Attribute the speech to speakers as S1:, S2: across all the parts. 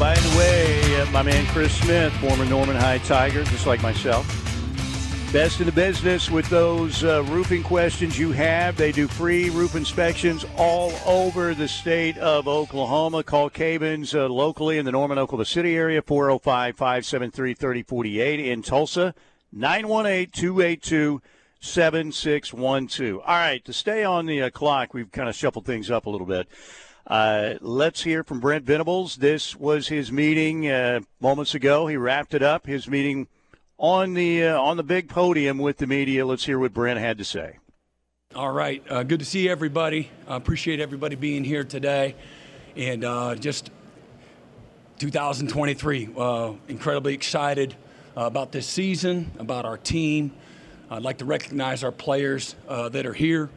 S1: by the way, uh, my man Chris Smith, former Norman High Tiger, just like myself. Best in the business with those uh, roofing questions you have. They do free roof inspections all over the state of Oklahoma. Call Cavens uh, locally in the Norman, Oklahoma City area, 405 573 3048. In Tulsa, 918 282 7612. All right, to stay on the uh, clock, we've kind of shuffled things up a little bit. Uh, let's hear from Brent Venables. This was his meeting uh, moments ago. He wrapped it up. His meeting on the uh, on the big podium with the media. Let's hear what Brent had to say.
S2: All right, uh, good to see everybody. I appreciate everybody being here today, and uh, just 2023. Uh, incredibly excited about this season, about our team. I'd like to recognize our players that are here.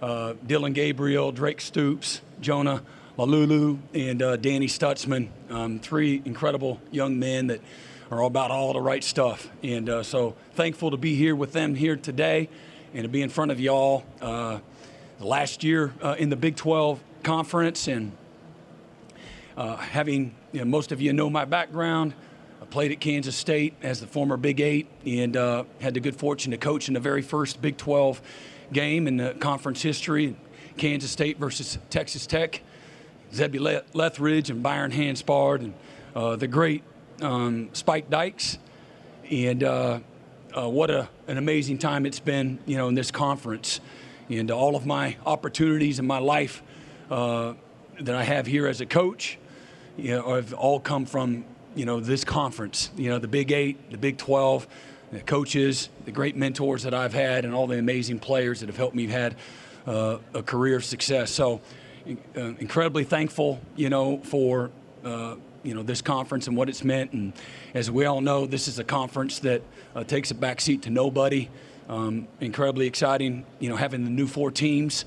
S2: Dillon Gabriel, Drake Stoops, Jonah Laulu, and uh, Danny Stutsman. Um, three incredible young men that are about all the right stuff. And uh, so thankful to be here with them here today and to be in front of y'all. Uh, last year uh, in the Big 12 conference and uh, having you know, most of you know my background. I played at Kansas State as the former Big Eight and uh, had the good fortune to coach in the very first Big 12 game in the conference history. Kansas State versus Texas Tech. Zebbie Lethridge and Byron Hanspard and uh, the great um, Spike Dykes. And uh, uh, what a, an amazing time it's been, you know, in this conference. And all of my opportunities in my life uh, that I have here as a coach, you know, have all come from, you know, this conference. You know, the Big Eight, the Big 12, the coaches, the great mentors that I've had, and all the amazing players that have helped me had uh, a career of success. So, uh, incredibly thankful, you know, for uh, you know this conference and what it's meant. And as we all know, this is a conference that uh, takes a backseat to nobody. Um, incredibly exciting, you know, having the new four teams: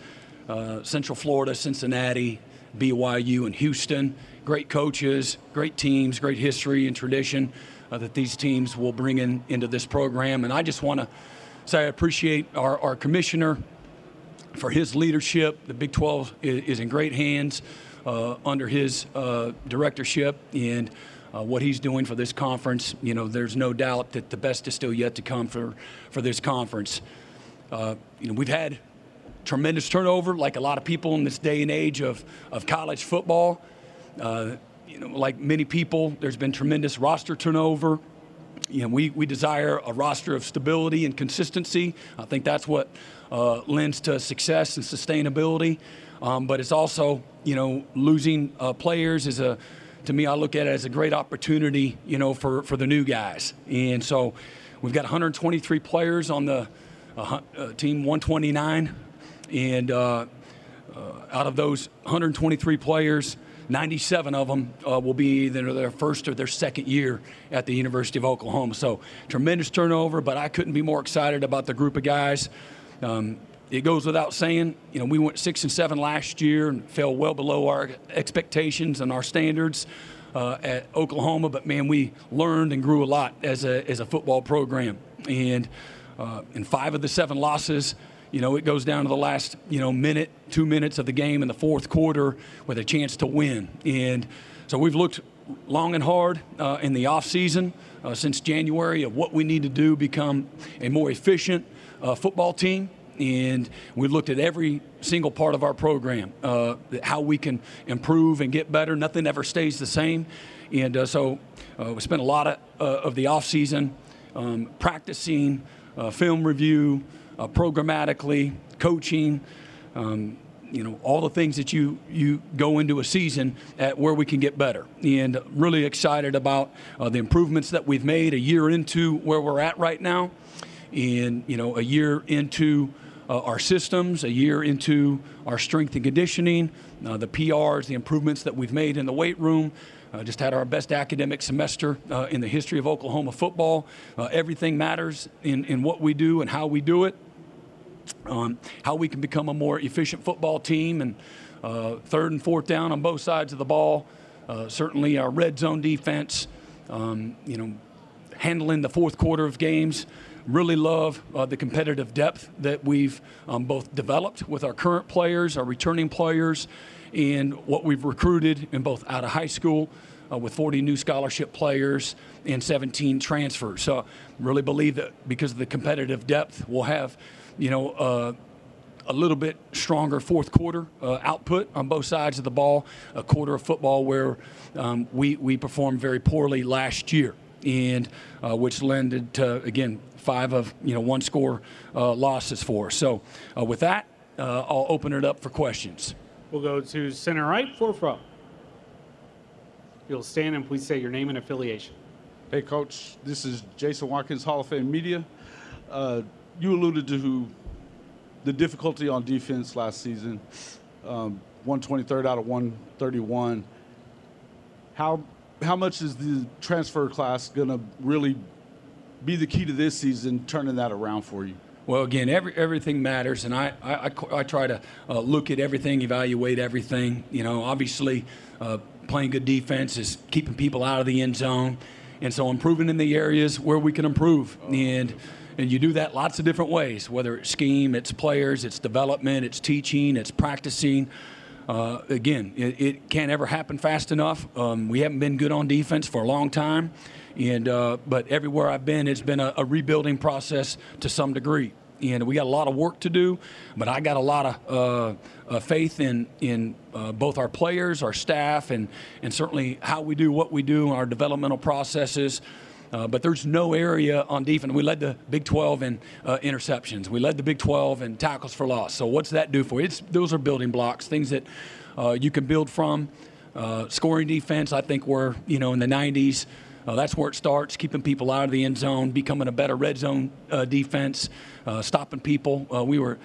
S2: uh, Central Florida, Cincinnati, BYU, and Houston. Great coaches, great teams, great history and tradition uh, that these teams will bring in into this program. And I just want to say I appreciate our, our commissioner for his leadership. The Big 12 is, in great hands uh, under his uh, directorship and uh, what he's doing for this conference. You know, there's no doubt that the best is still yet to come for, for this conference. Uh, you know, we've had tremendous turnover, like a lot of people in this day and age of, of college football. Uh, you know, like many people, there's been tremendous roster turnover you know, we, we desire a roster of stability and consistency. I think that's what uh, lends to success and sustainability. Um, but it's also, you know, losing uh, players is a, to me, I look at it as a great opportunity, you know, for, for the new guys. And so we've got 123 players on the uh, uh team 129. And uh, uh, out of those 123 players, 97 of them uh, will be either their first or their second year at the University of Oklahoma. So tremendous turnover, but I couldn't be more excited about the group of guys. Um, it goes without saying, you know, we went six and seven last year and fell well below our expectations and our standards uh, at Oklahoma. But man, we learned and grew a lot as a as a football program. And uh, in five of the seven losses, you know, it goes down to the last, you know, minute, two minutes of the game in the fourth quarter with a chance to win. And so we've looked long and hard uh, in the off season uh, since January of what we need to do become a more efficient uh, football team. And we've looked at every single part of our program, uh, how we can improve and get better. Nothing ever stays the same. And uh, so uh, we spent a lot of, of the off season um, practicing, film review, uh, programmatically, coaching, um, you know, all the things that you, you go into a season at where we can get better. And really excited about uh, the improvements that we've made a year into where we're at right now. And, you know, a year into uh, our systems, a year into our strength and conditioning, uh, the PRs, the improvements that we've made in the weight room. Uh, just had our best academic semester uh, in the history of Oklahoma football. Uh, everything matters in, in what we do and how we do it um, how we can become a more efficient football team and uh, third and fourth down on both sides of the ball. Uh, certainly, our red zone defense, um, you know, handling the fourth quarter of games. Really love uh, the competitive depth that we've um, both developed with our current players, our returning players, and what we've recruited in both out of high school uh, with 40 new scholarship players and 17 transfers. So, really believe that because of the competitive depth, we'll have, you know, uh, a little bit stronger fourth quarter uh, output on both sides of the ball. A quarter of football where um, we we performed very poorly last year, and uh, which lended to again five of you know one score uh, losses for us. So uh, with that, uh, I'll open it up for questions.
S3: We'll go to center right, fourth row. You'll stand and please say your name and affiliation.
S4: Hey, Coach, this is Jason Watkins, Hall of Fame Media. You alluded to the difficulty on defense last season, um, 123rd out of 131. How how much is the transfer class going to really be the key to this season, turning that around for you?
S2: Well, again, every, everything matters, and I, I, I try to uh, look at everything, evaluate everything. You know, obviously, uh, playing good defense is keeping people out of the end zone, and so improving in the areas where we can improve. And and you do that lots of different ways, whether it's scheme, it's players, it's development, it's teaching, it's practicing. Uh, again, it, it, can't ever happen fast enough. Um, we haven't been good on defense for a long time, and uh, but everywhere I've been, it's been a, a, rebuilding process to some degree. And we got a lot of work to do, but I got a lot of uh, uh faith in in uh, both our players, our staff, and and certainly how we do what we do, our developmental processes. Uh, but there's no area on defense. We led the Big 12 in uh, interceptions. We led the Big 12 in tackles for loss. So what's that do for you? It's, those are building blocks, things that uh, you can build from. Uh, scoring defense, I think we're you know in the 90s. Uh, that's where it starts, keeping people out of the end zone, becoming a better red zone uh, defense, stopping people. we were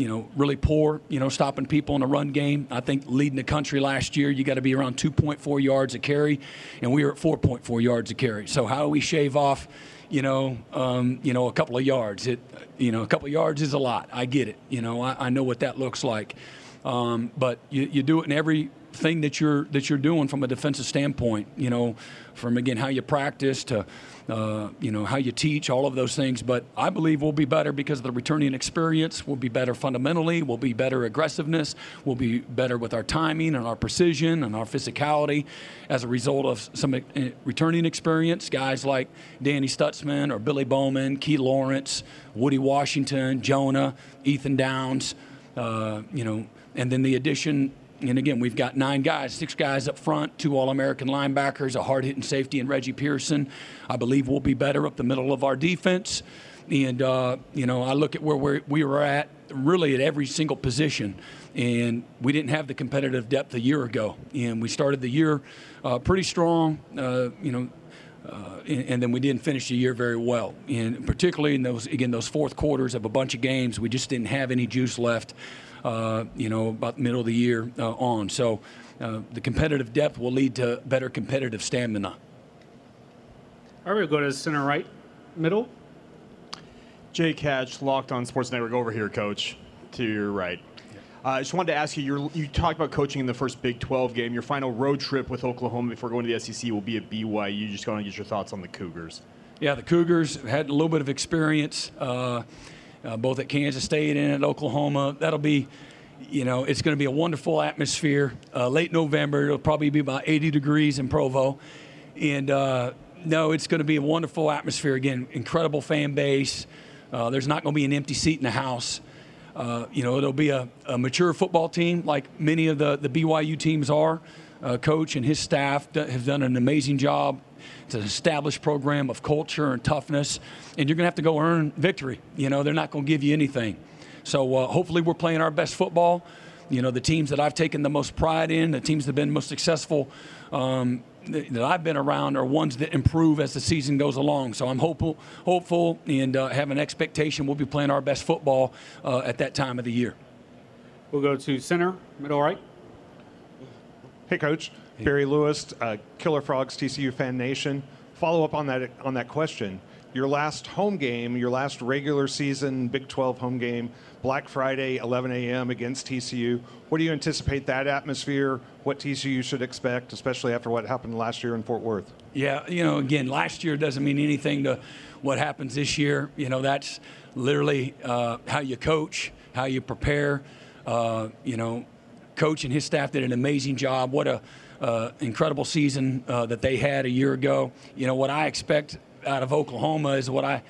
S2: you know, really poor, you know, stopping people in the run game. I think leading the country last year, you got to be around 2.4 yards a carry, and we were at 4.4 yards a carry. So how do we shave off, you know, um, you know, a couple of yards? It, you know, a couple of yards is a lot. I get it. You know, I, I know what that looks like. Um, but you, you do it in every thing that you're that you're doing from a defensive standpoint. You know, from again how you practice to uh, you know how you teach, all of those things. But I believe we'll be better because of the returning experience. We'll be better fundamentally. We'll be better aggressiveness. We'll be better with our timing and our precision and our physicality as a result of some uh, returning experience. Guys like Danny Stutsman or Billy Bowman, Key Lawrence, Woody Washington, Jonah, Ethan Downs. Uh, you know, and then the addition and again, we've got nine guys, six guys up front, two All American linebackers, a hard hitting safety, and Reggie Pearson. I believe we'll be better up the middle of our defense. And, uh, you know, I look at where we're, we were at really at every single position. And we didn't have the competitive depth a year ago. And we started the year uh, pretty strong, uh, you know, uh, and, and, then we didn't finish the year very well. And particularly in those, again, those fourth quarters of a bunch of games, we just didn't have any juice left you know, about middle of the year uh, on. So uh, the competitive depth will lead to better competitive stamina.
S3: All right, we'll go to center right, middle.
S5: Jake Hatch, Locked On Sports Network over here, Coach, to your right. Uh, I just wanted to ask you, you talked about coaching in the first Big 12 game. Your final road trip with Oklahoma before going to the SEC will be at BYU. You Just going to get your thoughts on the Cougars.
S2: Yeah, the Cougars had a little bit of experience. Uh, uh, both at Kansas State and at Oklahoma. That'll be, you know, it's going to be a wonderful atmosphere. Uh, late November, it'll probably be about 80 degrees in Provo. And uh, no, it's going to be a wonderful atmosphere. Again, incredible fan base. Uh, there's not going to be an empty seat in the house. Uh, you know, it'll be a, a, mature football team like many of the, the BYU teams are. Uh, coach and his staff have done an amazing job it's an established program of culture and toughness, and you're going to have to go earn victory. You know, they're not going to give you anything. So uh, hopefully, we're playing our best football. You know, the teams that I've taken the most pride in, the teams that have been most successful um, that I've been around are ones that improve as the season goes along. So I'm hopeful, hopeful, and uh, have an expectation we'll be playing our best football uh, at that time of the year.
S3: We'll go to center, middle right.
S6: Hey, Coach. Barry Lewis, uh, Killer Frogs, TCU Fan Nation. Follow up on that on that question. Your last home game, your last regular season Big 12 home game, Black Friday, 11 a.m. against TCU. What do you anticipate that atmosphere? What TCU should expect, especially after what happened last year in Fort Worth?
S2: Yeah, you know, again, last year doesn't mean anything to what happens this year. You know, that's literally uh, how you coach, how you prepare. Uh, you know, coach and his staff did an amazing job. What a uh, incredible season uh, that they had a year ago. You know what I expect out of Oklahoma is what I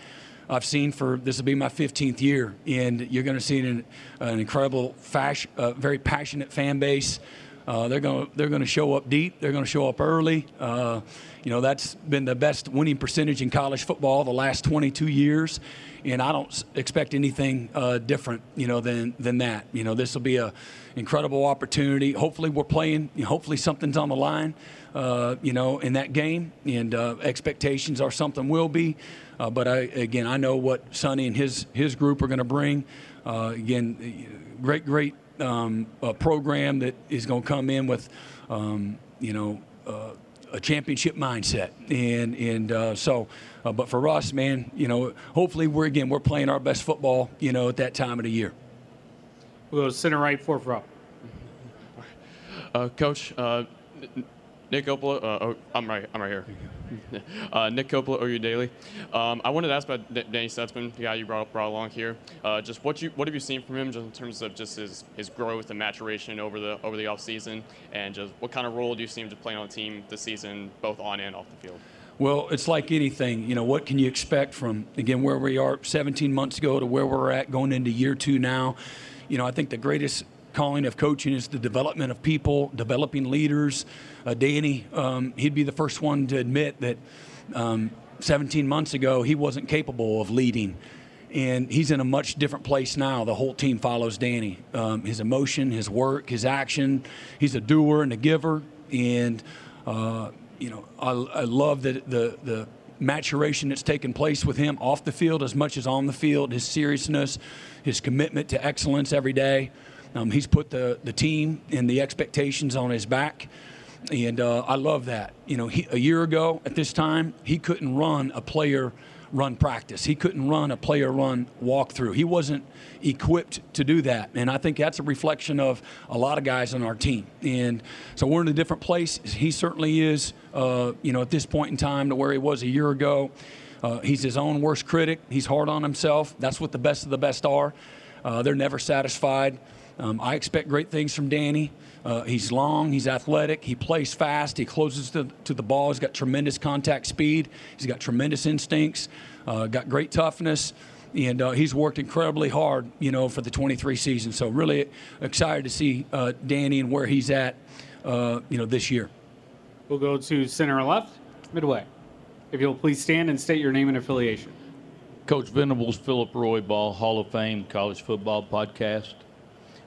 S2: I've seen for this will be my 15th year, and you're going to see an, an incredible, uh, very passionate fan base. Uh, they're going to they're going to show up deep. They're going to show up early. Uh, you know that's been the best winning percentage in college football the last 22 years, and I don't expect anything uh, different. You know than than that. You know this will be a incredible opportunity. Hopefully we're playing. You know, hopefully something's on the line. Uh, you know in that game, and uh, expectations are something will be. Uh, but I, again, I know what Sonny and his his group are going to bring. again, great great um, program that is going to come in with, um, you know, uh, a championship mindset. And and uh, so, uh, but for us, man, you know, hopefully we're again we're playing our best football, you know, at that time of the year.
S3: We'll go to center right, fourth row.
S7: Uh, Coach, uh, Nick Coppola, uh, oh, I'm right, I'm right here. uh, Nick Coppola, OU Daily. Um, I wanted to ask about Danny Stutsman, the guy you brought, brought along here. Uh, just what you what have you seen from him, just in terms of just his, his growth and maturation over the over the offseason, and just what kind of role do you see him just playing on the team this season, both on and off the field?
S2: Well, it's like anything. You know, what can you expect from again where we are 17 months ago to where we're at going into year two now? You know, I think the greatest calling of coaching is the development of people, developing leaders. Uh, Danny, um, he'd be the first one to admit that um, 17 months ago he wasn't capable of leading. And he's in a much different place now. The whole team follows Danny. Um, his emotion, his work, his action. He's a doer and a giver. And, uh, you know, I, I love that the, the maturation that's taken place with him off the field as much as on the field, his seriousness, his commitment to excellence every day. Um, he's put the, the team and the expectations on his back. And uh, I love that. You know, he, a year ago at this time, he couldn't run a player run practice. He couldn't run a player run walkthrough. He wasn't equipped to do that. And I think that's a reflection of a lot of guys on our team. And so we're in a different place. He certainly is, uh, you know, at this point in time to where he was a year ago. Uh, he's his own worst critic. He's hard on himself. That's what the best of the best are. Uh, they're never satisfied. Um, I expect great things from Danny. Uh, he's long, he's athletic, he plays fast, he closes to, to the ball, he's got tremendous contact speed, he's got tremendous instincts, uh, got great toughness, and uh, he's worked incredibly hard, you know, for the 23 season. So really excited to see uh, Danny and where he's at, uh, you know, this year.
S3: We'll go to center left, midway. If you'll please stand and state your name and affiliation.
S8: Coach Venables, Philip Roybal, Hall of Fame College Football Podcast.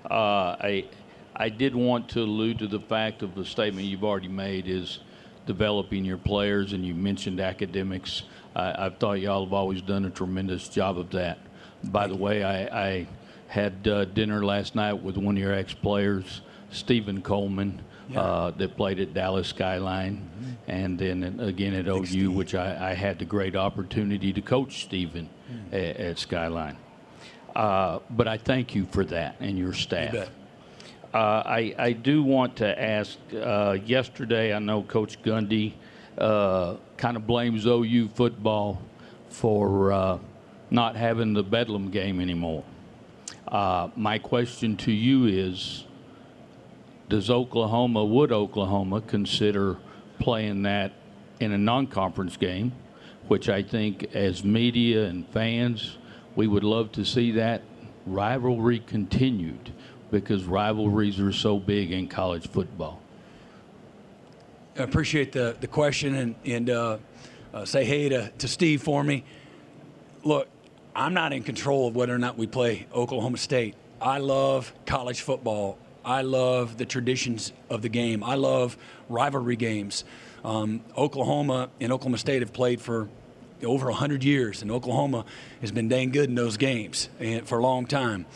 S8: Uh, I I did want to allude to the fact of the statement you've already made is developing your players, and you mentioned academics. I, I've thought y'all have always done a tremendous job of that. By the way, I, I had uh, dinner last night with one of your ex-players, Stephen Coleman. Yeah. Uh, that played at Dallas Skyline, mm-hmm. and then again at OU, which I, I, had the great opportunity to coach Stephen mm. at, at Skyline. Uh, but I thank you for that and your staff.
S2: You
S8: uh, I, I do want to ask. Uh, yesterday, I know Coach Gundy uh, kind of blames OU football for uh, not having the Bedlam game anymore. Uh, my question to you is: Does Oklahoma, would Oklahoma consider playing that in a non-conference game, which I think, as media and fans we would love to see that rivalry continued because rivalries are so big in college football.
S2: I appreciate the, the question and, and uh, uh, say hey to, to Steve for me. Look, I'm not in control of whether or not we play Oklahoma State. I love college football. I love the traditions of the game. I love rivalry games. Um, Oklahoma and Oklahoma State have played for over 100 years, and Oklahoma has been dang good in those games for a long time.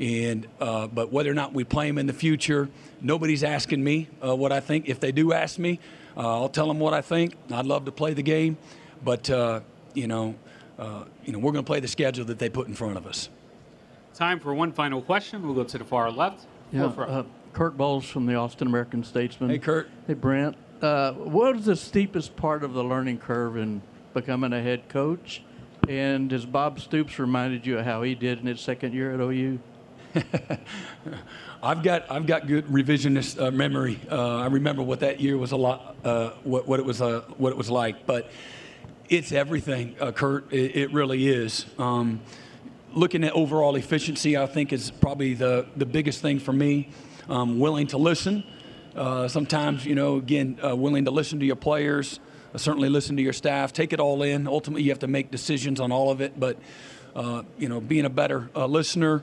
S2: And uh, but whether or not we play them in the future, nobody's asking me uh, what I think. If they do ask me, uh, I'll tell them what I think. I'd love to play the game, but uh, you know, uh, you know, we're going to play the schedule that they put in front of us.
S3: Time for one final question. We'll go to the far left.
S9: Yeah, uh, Kirk Bohls from the Austin American Statesman.
S2: Hey, Kurt.
S9: Hey, Brent. Uh what is the steepest part of the learning curve in becoming a head coach. And has Bob Stoops reminded you of how he did in his second year at OU?
S2: I've got I've got good revisionist uh, memory. Uh, I remember what that year was a lot, uh, what, what it was uh, what it was like. But it's everything, uh, Kirk. It, it, really is. Um, looking at overall efficiency, I think is probably the the biggest thing for me. Um, willing to listen. Uh, sometimes, you know, again, willing to listen to your players. certainly listen to your staff. Take it all in. Ultimately, you have to make decisions on all of it. But you know, being a better listener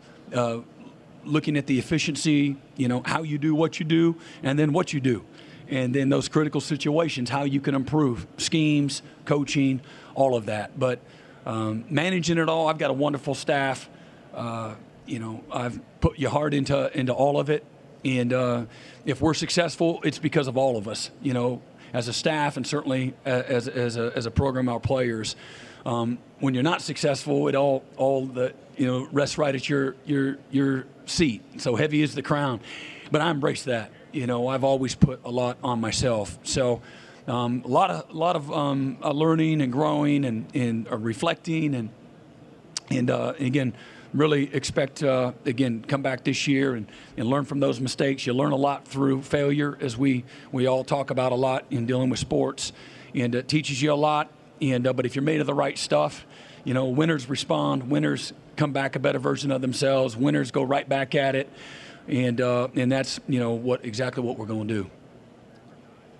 S2: looking at the efficiency, you know, how you do what you do, and then what you do. And then those critical situations, how you can improve schemes, coaching, all of that. But um, managing it all, I've got a wonderful staff. Uh, you know, I've put your heart into into all of it, and uh, if we're successful, it's because of all of us. You know, as a staff, and certainly as as a, as a program, our players. Um, when you're not successful, it all all the you know rests right at your your your seat. So heavy is the crown. But I embrace that. You know, I've always put a lot on myself. So um, a lot of a lot of um, uh, learning and growing and, and uh, reflecting and and uh, again really expect uh, again come back this year and, and learn from those mistakes you learn a lot through failure as we we all talk about a lot in dealing with sports and it teaches you a lot and uh, but if you're made of the right stuff you know winners respond winners come back a better version of themselves. Winners go right back at it, and uh, and that's you know what exactly what we're going to do.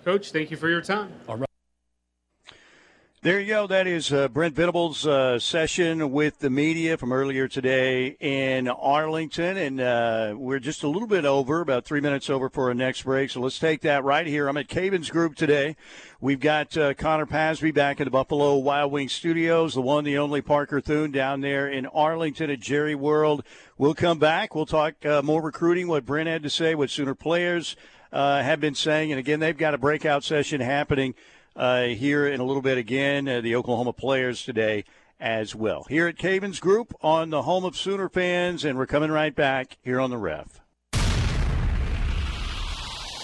S3: Coach, thank you for your time.
S2: All right.
S1: There you go. That is uh, Brent Venables' uh, session with the media from earlier today in Arlington. And uh, we're just a little bit over, about three minutes over for our next break. So let's take that right here. I'm at Cavens Group today. We've got uh, Connor Pasby back at the Buffalo Wild Wing Studios, the one, the only Parker Thune down there in Arlington at Jerry World. We'll come back. We'll talk uh, more recruiting, what Brent had to say, what Sooner players uh, have been saying. And again, they've got a breakout session happening here in a little bit again. Uh, the Oklahoma players today as well. Here at Cavens Group on the home of Sooner fans, and we're coming right back here on the Ref.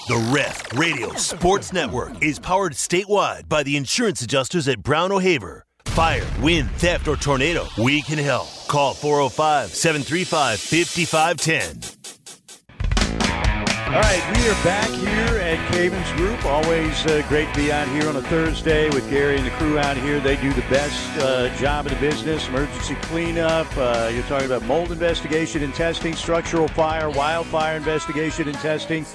S10: The Ref Radio Sports Network is powered statewide by the insurance adjusters at Brown O'Haver. Fire, wind, theft, or tornado, we can help. Call 405 735 5510.
S1: All right, we are back here at Cavens Group. Always uh, great to be out here on a Thursday with Gary and the crew out here. They do the best uh, job in the business emergency cleanup. Uh, you're talking about mold investigation and testing, structural fire, wildfire investigation and testing,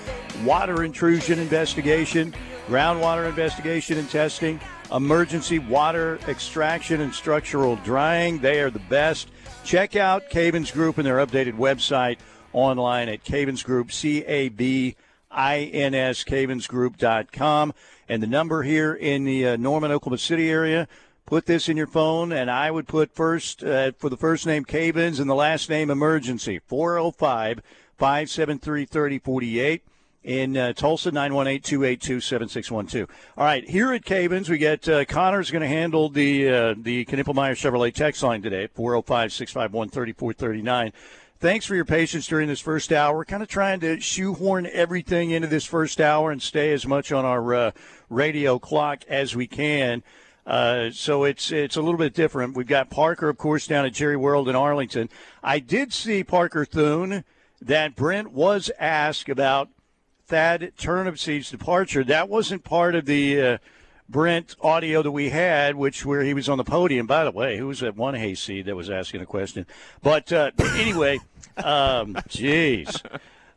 S1: water intrusion investigation, groundwater investigation and testing, emergency water extraction and structural drying. They are the best. Check out Cavens Group and their updated website online at Cavens Group, C A B I N S, cavensgroup.com. And the number here in the uh, Norman, Oklahoma City area, put this in your phone, and I would put first uh, for the first name Cavens and the last name Emergency, 405 573 3048. In uh, Tulsa, 918 282 7612. All right, here at Cavens, we get uh, Connor's going to handle the uh, the Knippelmeyer Chevrolet text line today, 405 651 3439 thanks for your patience during this first hour. We're kind of trying to shoehorn everything into this first hour and stay as much on our uh, radio clock as we can. Uh, so it's it's a little bit different. We've got Parker, of course, down at Jerry World in Arlington. I did see Parker Thune that Brent was asked about Thad Turnipseed's departure. That wasn't part of the uh, Brent audio that we had, which where he was on the podium. By the way, who was that one hayseed that was asking a question? But uh, anyway, um, jeez.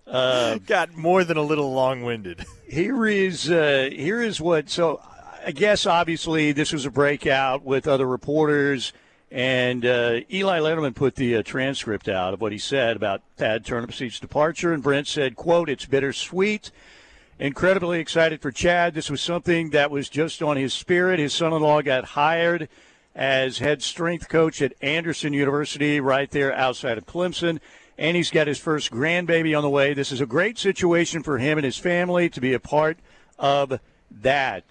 S11: Uh, Got more than a little long-winded.
S1: Here is uh, here is what. So I guess obviously this was a breakout with other reporters, and uh, Eli Lederman put the uh, transcript out of what he said about Thad Turnipseed's departure, and Brent said, "quote It's bittersweet." Incredibly excited for Chad. This was something that was just on his spirit. His son in law got hired as head strength coach at Anderson University, right there outside of Clemson. And he's got his first grandbaby on the way. This is a great situation for him and his family to be a part of that.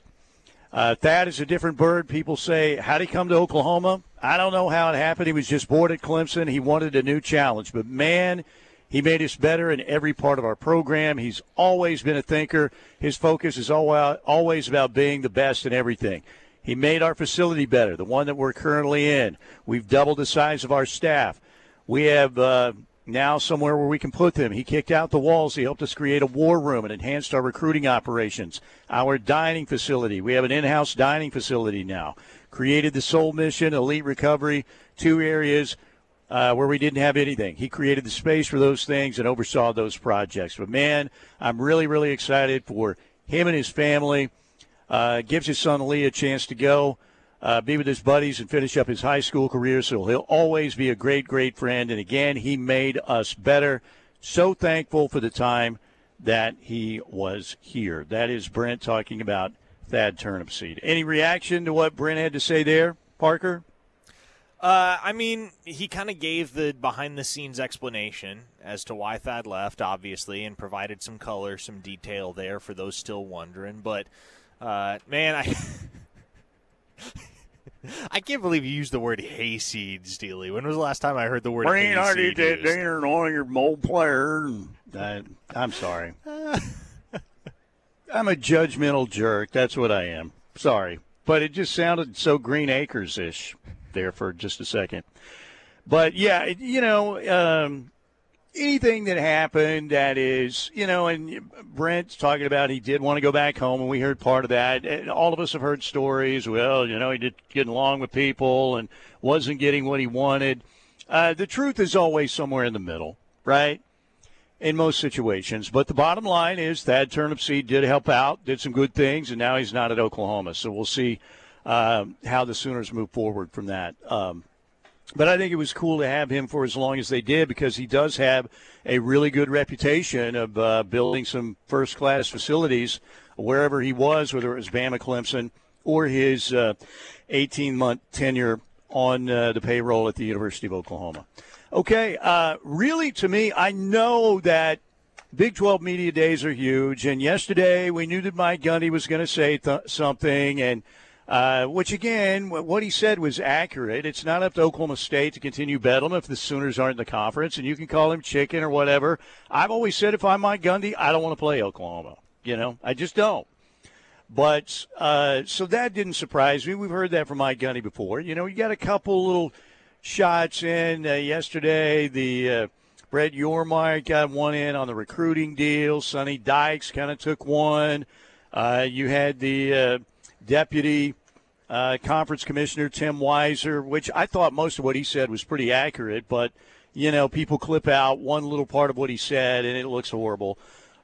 S1: Uh, Thad is a different bird. People say, How'd he come to Oklahoma? I don't know how it happened. He was just bored at Clemson. He wanted a new challenge. But man, he made us better in every part of our program. He's always been a thinker. His focus is always about being the best in everything. He made our facility better, the one that we're currently in. We've doubled the size of our staff. We have uh, now somewhere where we can put them. He kicked out the walls. He helped us create a war room and enhanced our recruiting operations. Our dining facility. We have an in-house dining facility now. Created the Soul Mission, Elite Recovery, two areas uh, where we didn't have anything. He created the space for those things and oversaw those projects. But man, I'm really, really excited for him and his family. Uh, gives his son Lee a chance to go uh, be with his buddies and finish up his high school career. So he'll always be a great, great friend. And again, he made us better. So thankful for the time that he was here. That is Brent talking about Thad Turnipseed. Any reaction to what Brent had to say there, Parker?
S12: Uh, I mean, he kind of gave the behind the scenes explanation as to why Thad left, obviously, and provided some color, some detail there for those still wondering. But, uh, man, I. I can't believe you used the word hayseed, Steely. When was the last time I heard the word
S1: Brain, I
S12: hayseed
S1: did that dinner and all your mold player. I, I'm sorry. I'm a judgmental jerk. That's what I am. Sorry. But it just sounded so Green Acres ish there for just a second. But yeah, you know, um, anything that happened that is, you know, and Brent's talking about he did want to go back home, and we heard part of that. And all of us have heard stories. Well, you know, he did getting along with people and wasn't getting what he wanted. Uh, the truth is always somewhere in the middle, right? In most situations. But the bottom line is Thad Turnipseed did help out, did some good things, and now he's not at Oklahoma. So we'll see um, how the Sooners move forward from that. Um, but I think it was cool to have him for as long as they did because he does have a really good reputation of uh, building some first class facilities wherever he was, whether it was Bama Clemson or his 18 month tenure on uh, the payroll at the University of Oklahoma. Okay, uh, really to me, I know that Big 12 media days are huge, and yesterday we knew that Mike Gundy was going to say th- something, and uh, which again, what he said was accurate. It's not up to Oklahoma State to continue bedlam if the Sooners aren't in the conference, and you can call him chicken or whatever. I've always said if I'm Mike Gundy, I don't want to play Oklahoma. You know, I just don't. But uh, so that didn't surprise me. We've heard that from Mike Gundy before. You know, you got a couple little shots in uh, yesterday. The uh, Brett Yormark got one in on the recruiting deal. Sonny Dykes kind of took one. Uh, you had the deputy uh, conference commissioner Tim Weiser, which I thought most of what he said was pretty accurate, but you know people clip out one little part of what he said and it looks horrible.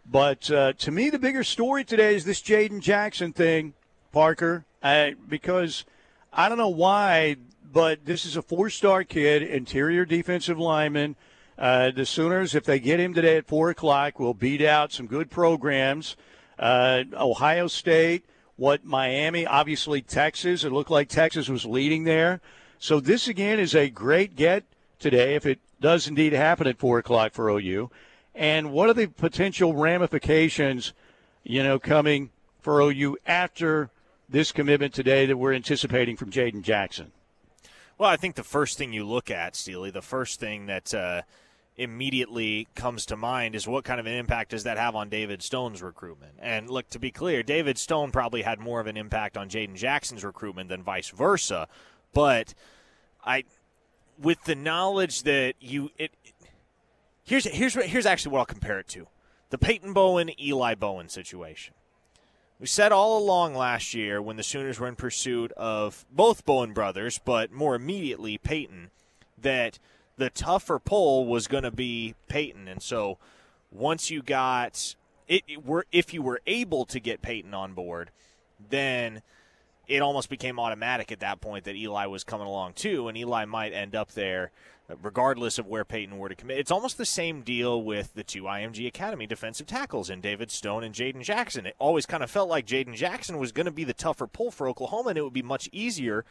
S1: But uh, to me, the bigger story today is this Jayden Jackson thing, Parker, I, because I don't know why, but this is a four-star kid, interior defensive lineman. Uh, the Sooners, if they get him today at four o'clock, will beat out some good programs. Uh, Ohio State, what Miami, obviously Texas. It looked like Texas was leading there. So this again is a great get today if it does indeed happen at four o'clock for OU. And what are the potential ramifications, you know, coming for OU after this commitment today that we're anticipating from Jayden Jackson?
S12: Well, I think the first thing you look at, Steely, the first thing that uh, immediately comes to mind is what kind of an impact does that have on David Stone's recruitment? And look, to be clear, David Stone probably had more of an impact on Jayden Jackson's recruitment than vice versa. But I, with the knowledge that you, it, here's here's here's actually what I'll compare it to: the Peyton Bowen Eli Bowen situation. We said all along last year when the Sooners were in pursuit of both Bowen brothers, but more immediately Peyton, that the tougher pull was going to be Peyton. And so once you got it, it were if you were able to get Peyton on board, then it almost became automatic at that point that Eli was coming along too, and Eli might end up there regardless of where Peyton were to commit. It's almost the same deal with the two IMG Academy defensive tackles in David Stone and Jayden Jackson. It always kind of felt like Jayden Jackson was going to be the tougher pull for Oklahoma, and it would be much easier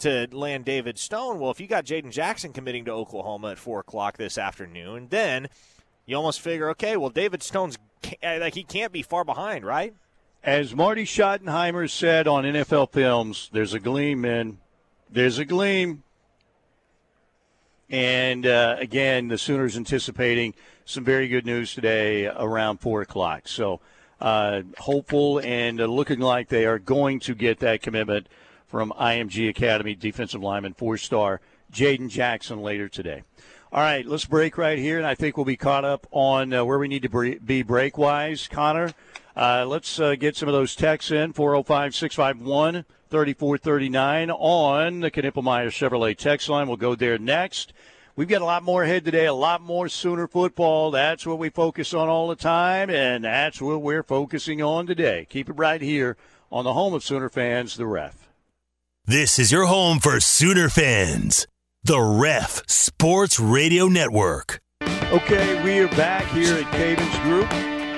S12: to land David Stone. Well, if you got Jayden Jackson committing to Oklahoma at four o'clock this afternoon, then you almost figure, okay, well, David Stone's like he can't be far behind, right?
S1: As Marty Schottenheimer said on NFL Films, there's a gleam, man. There's a gleam. And uh, again, the Sooners anticipating some very good news today around 4 o'clock. So uh, hopeful and uh, looking like they are going to get that commitment from IMG Academy defensive lineman, four star Jayden Jackson later today. All right, let's break right here, and I think we'll be caught up on uh, where we need to be break wise. Connor, uh, let's uh, get some of those texts in 405 651 3439 on the Knippelmeyer Chevrolet text line. We'll go there next. We've got a lot more ahead today, a lot more Sooner football. That's what we focus on all the time, and that's what we're focusing on today. Keep it right here on the home of Sooner fans, the ref.
S10: This is your home for Sooner fans, the Ref Sports Radio Network.
S1: Okay, we are back here at Cavens Group.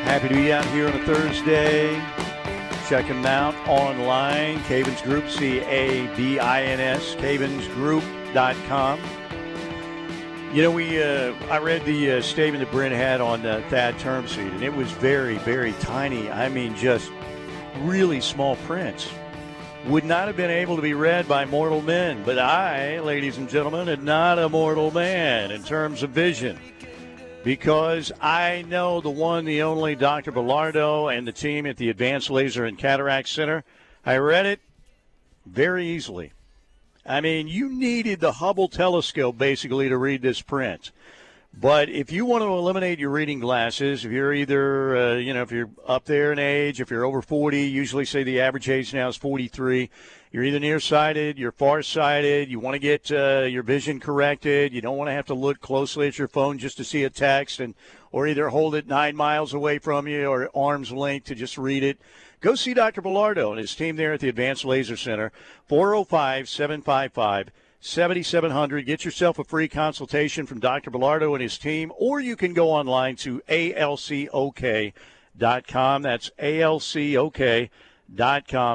S1: Happy to be out here on a Thursday. Check them out online, Cavens Group, C A B I N S, cavensgroup.com. You know, we uh, I read the uh, statement that Brent had on uh, Thad Turnipseed, and it was very, very tiny. I mean, just really small print. Would not have been able to be read by mortal men, but I, ladies and gentlemen, am not a mortal man in terms of vision because I know the one, the only Dr. Bellardo and the team at the Advanced Laser and Cataract Center. I read it very easily. I mean, you needed the Hubble telescope basically to read this print. But if you want to eliminate your reading glasses, if you're either, uh, you know, if you're up there in age, if you're over 40, usually say the average age now is 43, you're either nearsighted, you're farsighted, you want to get uh, your vision corrected, you don't want to have to look closely at your phone just to see a text, and or either hold it nine miles away from you or arm's length to just read it. Go see Dr. Bellardo and his team there at the Advanced Laser Center, 405 755 7700. Get yourself a free consultation from Dr. Bellardo and his team, or you can go online to alcok.com. That's alcok.com.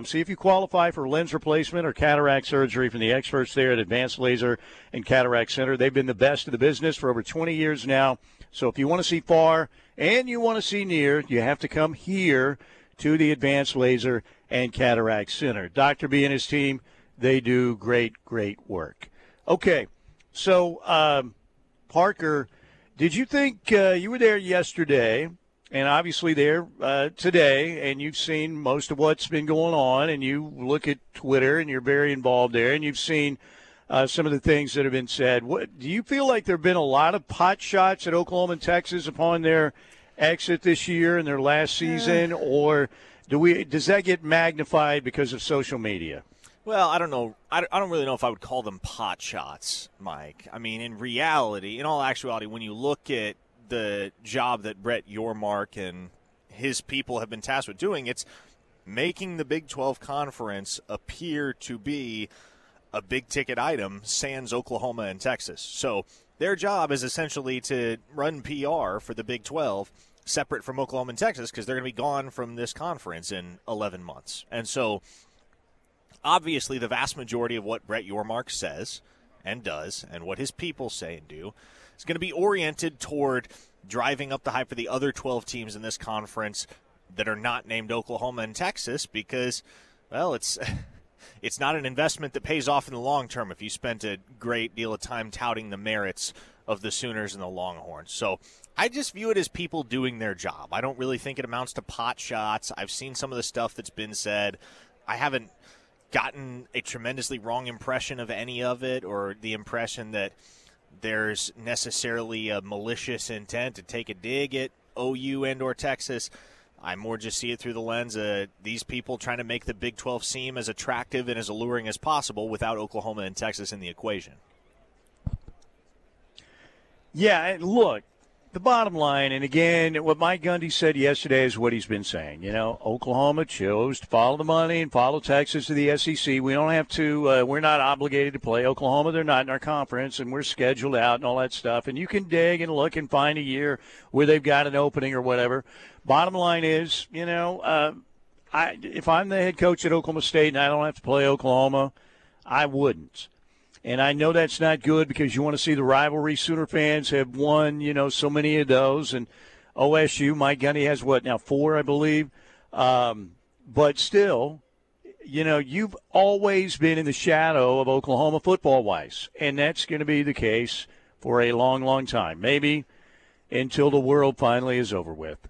S1: See if you qualify for lens replacement or cataract surgery from the experts there at Advanced Laser and Cataract Center. They've been the best in the business for over 20 years now. So if you want to see far and you want to see near, you have to come here to the Advanced Laser and Cataract Center. Dr. B and his team, they do great, great work. Okay, so um, Parker, did you think uh, you were there yesterday? And obviously there uh, today, and you've seen most of what's been going on, and you look at Twitter, and you're very involved there, and you've seen uh, some of the things that have been said. What, do you feel like there have been a lot of pot shots at Oklahoma and Texas upon their exit this year and their last season, or do we does that get magnified because of social media?
S12: Well, I don't know. I don't really know if I would call them pot shots, Mike. I mean, in reality, in all actuality, when you look at the job that Brett Yormark and his people have been tasked with doing, it's making the Big 12 conference appear to be a big ticket item, sans Oklahoma and Texas. So their job is essentially to run PR for the Big 12 separate from Oklahoma and Texas because they're going to be gone from this conference in 11 months. And so, obviously, the vast majority of what Brett Yormark says and does, and what his people say and do, is going to be oriented toward driving up the hype for the other 12 teams in this conference that are not named Oklahoma and Texas because, well, it's. It's not an investment that pays off in the long term if you spent a great deal of time touting the merits of the Sooners and the Longhorns. So I just view it as people doing their job. I don't really think it amounts to pot shots. I've seen some of the stuff that's been said. I haven't gotten a tremendously wrong impression of any of it or the impression that there's necessarily a malicious intent to take a dig at OU and or Texas. I more just see it through the lens of these people trying to make the Big 12 seem as attractive and as alluring as possible without Oklahoma and Texas in the equation.
S1: Yeah, look, the bottom line, and again, what Mike Gundy said yesterday is what he's been saying. You know, Oklahoma chose to follow the money and follow Texas to the SEC. We don't have to. Uh, we're not obligated to play Oklahoma. They're not in our conference, and we're scheduled out and all that stuff. And you can dig and look and find a year where they've got an opening or whatever. Bottom line is, you know, uh, I if I'm the head coach at Oklahoma State and I don't have to play Oklahoma, I wouldn't. And I know that's not good because you want to see the rivalry. Sooner fans have won, you know, so many of those. And OSU, Mike Gundy has what now four, I believe. Um, but still, you know, you've always been in the shadow of Oklahoma football wise, and that's going to be the case for a long, long time. Maybe until the world finally is over with.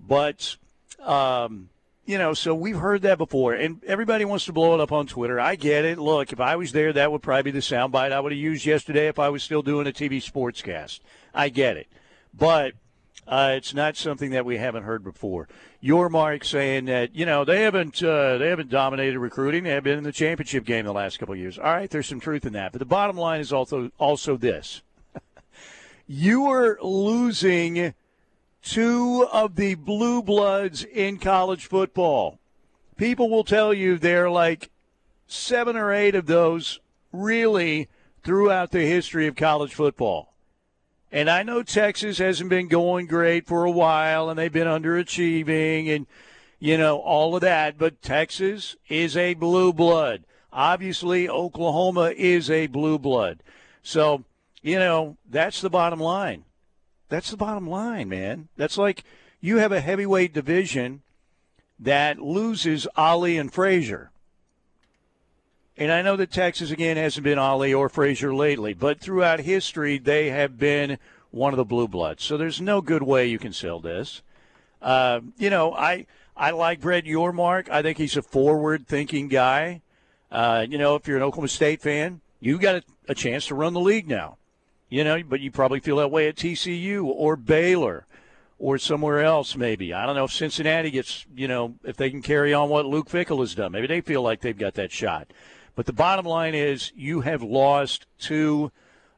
S1: But um, you know, so we've heard that before, and everybody wants to blow it up on Twitter. I get it. Look, if I was there, that would probably be the soundbite I would have used yesterday if I was still doing a TV sportscast. I get it, but uh, it's not something that we haven't heard before. Yormark saying that you know they haven't uh, they haven't dominated recruiting. They have been in the championship game the last couple of years. All right, there's some truth in that, but the bottom line is also also this: you are losing two of the blue bloods in college football. People will tell you they're like seven or eight of those really throughout the history of college football. And I know Texas hasn't been going great for a while and they've been underachieving and, you know, all of that. But Texas is a blue blood. Obviously, Oklahoma is a blue blood. So, you know, that's the bottom line. That's the bottom line, man. That's like you have a heavyweight division that loses Ali and Frazier. And I know that Texas, again, hasn't been Ali or Frazier lately, but throughout history, they have been one of the blue bloods. So there's no good way you can sell this. Uh, you know, I I like Brett Yormark. I think he's a forward-thinking guy. Uh, you know, if you're an Oklahoma State fan, you got a, a chance to run the league now. You know, but you probably feel that way at TCU or Baylor or somewhere else, maybe. I don't know if Cincinnati gets, you know, if they can carry on what Luke Fickell has done. Maybe they feel like they've got that shot. But the bottom line is you have lost two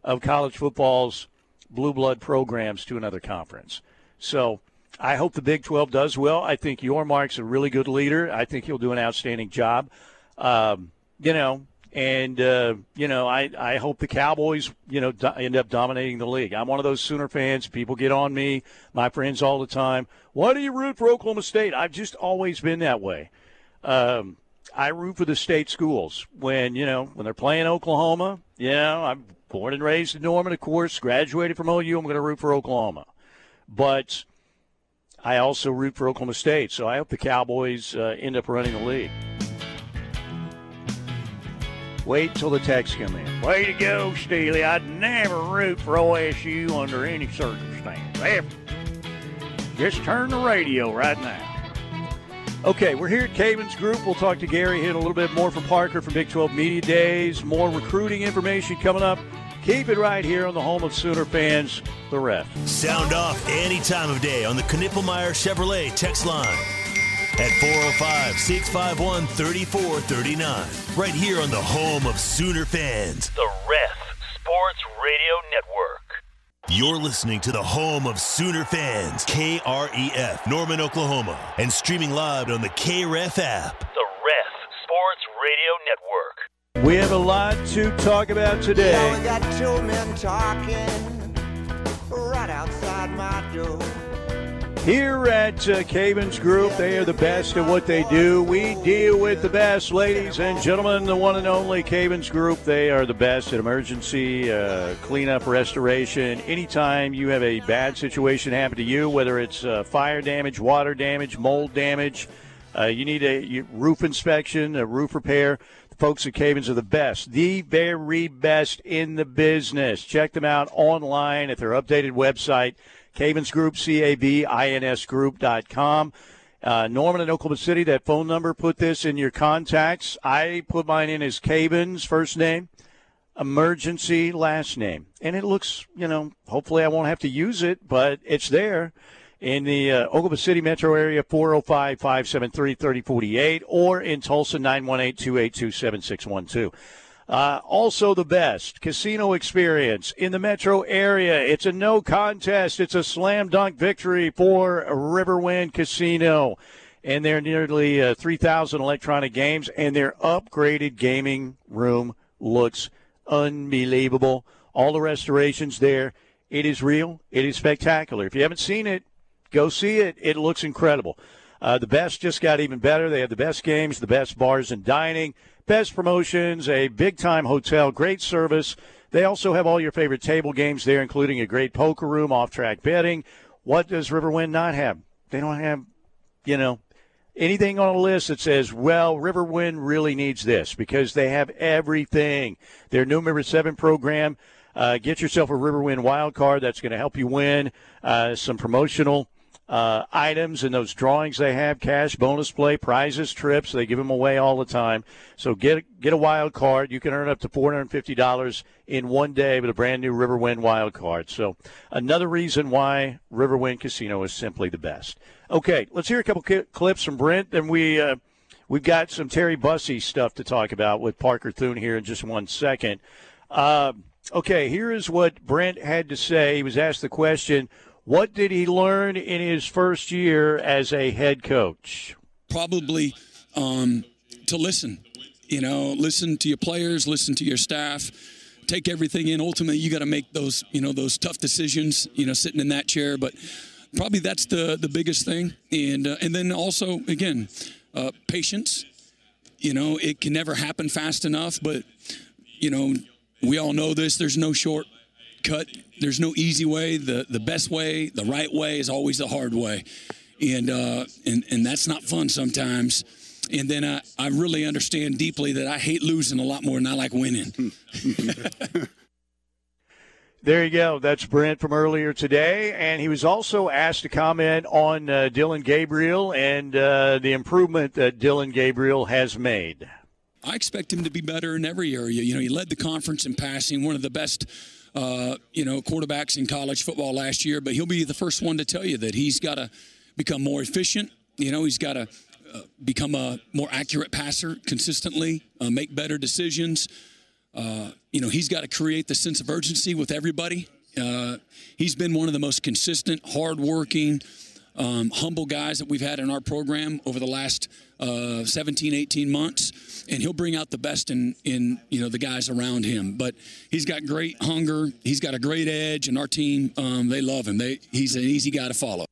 S1: of college football's blue blood programs to another conference. So I hope the Big 12 does well. I think Yormark's a really good leader. I think he'll do an outstanding job. Um, you know, and uh, you know, I, I hope the Cowboys, you know, do- end up dominating the league. I'm one of those Sooner fans. People get on me, my friends, all the time. Why do you root for Oklahoma State? I've just always been that way. Um, I root for the state schools when you know when they're playing Oklahoma. You know, I'm born and raised in Norman, of course. Graduated from OU. I'm going to root for Oklahoma, but I also root for Oklahoma State. So I hope the Cowboys uh, end up running the league. Wait till the texts come in. Way to go, Steely. I'd never root for OSU under any circumstance. Ever. Just turn the radio right now. Okay, we're here at Cavins Group. We'll talk to Gary here in a little bit more from Parker from Big 12 Media Days. More recruiting information coming up. Keep it right here on the home of Sooner fans, the ref.
S10: Sound off any time of day on the Knippelmeyer Chevrolet text line at 405 651 3439. Right here on the home of Sooner fans, the Ref Sports Radio Network. You're listening to the home of Sooner fans, KREF, Norman, Oklahoma, and streaming live on the KREF app. The Ref Sports Radio Network.
S1: We have a lot to talk about today.
S13: Now we got two men talking right outside my door.
S1: Here at uh, Cavins Group, they are the best at what they do. We deal with the best, ladies and gentlemen. The one and only Cavins Group. They are the best at emergency uh, cleanup, restoration. Anytime you have a bad situation happen to you, whether it's uh, fire damage, water damage, mold damage, uh, you need a roof inspection, a roof repair. The folks at Cavins are the best, the very best in the business. Check them out online at their updated website. Cavins Group, C A V I N S Group.com. Uh, Norman in Oklahoma City, that phone number, put this in your contacts. I put mine in as Cavins, first name, emergency, last name. And it looks, you know, hopefully I won't have to use it, but it's there in the uh, Oklahoma City metro area, 405 573 3048, or in Tulsa, 918 282 7612. Uh, also, the best casino experience in the metro area. It's a no contest. It's a slam dunk victory for Riverwind Casino. And their nearly uh, 3,000 electronic games and their upgraded gaming room looks unbelievable. All the restorations there. It is real. It is spectacular. If you haven't seen it, go see it. It looks incredible. Uh, the best just got even better. They have the best games, the best bars and dining, best promotions, a big time hotel, great service. They also have all your favorite table games there, including a great poker room, off track betting. What does Riverwind not have? They don't have, you know, anything on a list that says, well, Riverwind really needs this because they have everything. Their new member seven program. Uh, get yourself a Riverwind wild card that's going to help you win uh, some promotional uh, items and those drawings they have cash, bonus play, prizes, trips. They give them away all the time. So get, get a wild card. You can earn up to $450 in one day with a brand new Riverwind wild card. So another reason why Riverwind Casino is simply the best. Okay, let's hear a couple clips from Brent, then we. Uh, We've got some Terry Bussey stuff to talk about with Parker Thune here in just one second. Uh, okay, here is what Brent had to say. He was asked the question what did he learn in his first year as a head coach?
S2: Probably um, to listen. You know, listen to your players, listen to your staff, take everything in. Ultimately, you got to make those, you know, those tough decisions. You know, sitting in that chair, but probably that's the the biggest thing. And uh, and then also again, uh, patience. You know, it can never happen fast enough, but, you know, we all know this. There's no shortcut, there's no easy way. The, the best way, the right way, is always the hard way. And, uh, and, and that's not fun sometimes. And then I, I really understand deeply that I hate losing a lot more than I like winning.
S1: There you go. That's Brent from earlier today. And he was also asked to comment on uh, Dillon Gabriel and uh, the improvement that Dillon Gabriel has made.
S2: I expect him to be better in every area. You know, he led the conference in passing, one of the best. Uh, you know, quarterbacks in college football last year, but he'll be the first one to tell you that he's got to become more efficient. You know, he's got to uh, become a more accurate passer consistently, uh, make better decisions. Uh, you know, he's got to create the sense of urgency with everybody. Uh, he's been one of the most consistent, hardworking, um, humble guys that we've had in our program over the last uh, 17, 18 months, and he'll bring out the best in, in you know the guys around him. But he's got great hunger. He's got a great edge, and our team um, they love him. They, he's an easy guy to follow.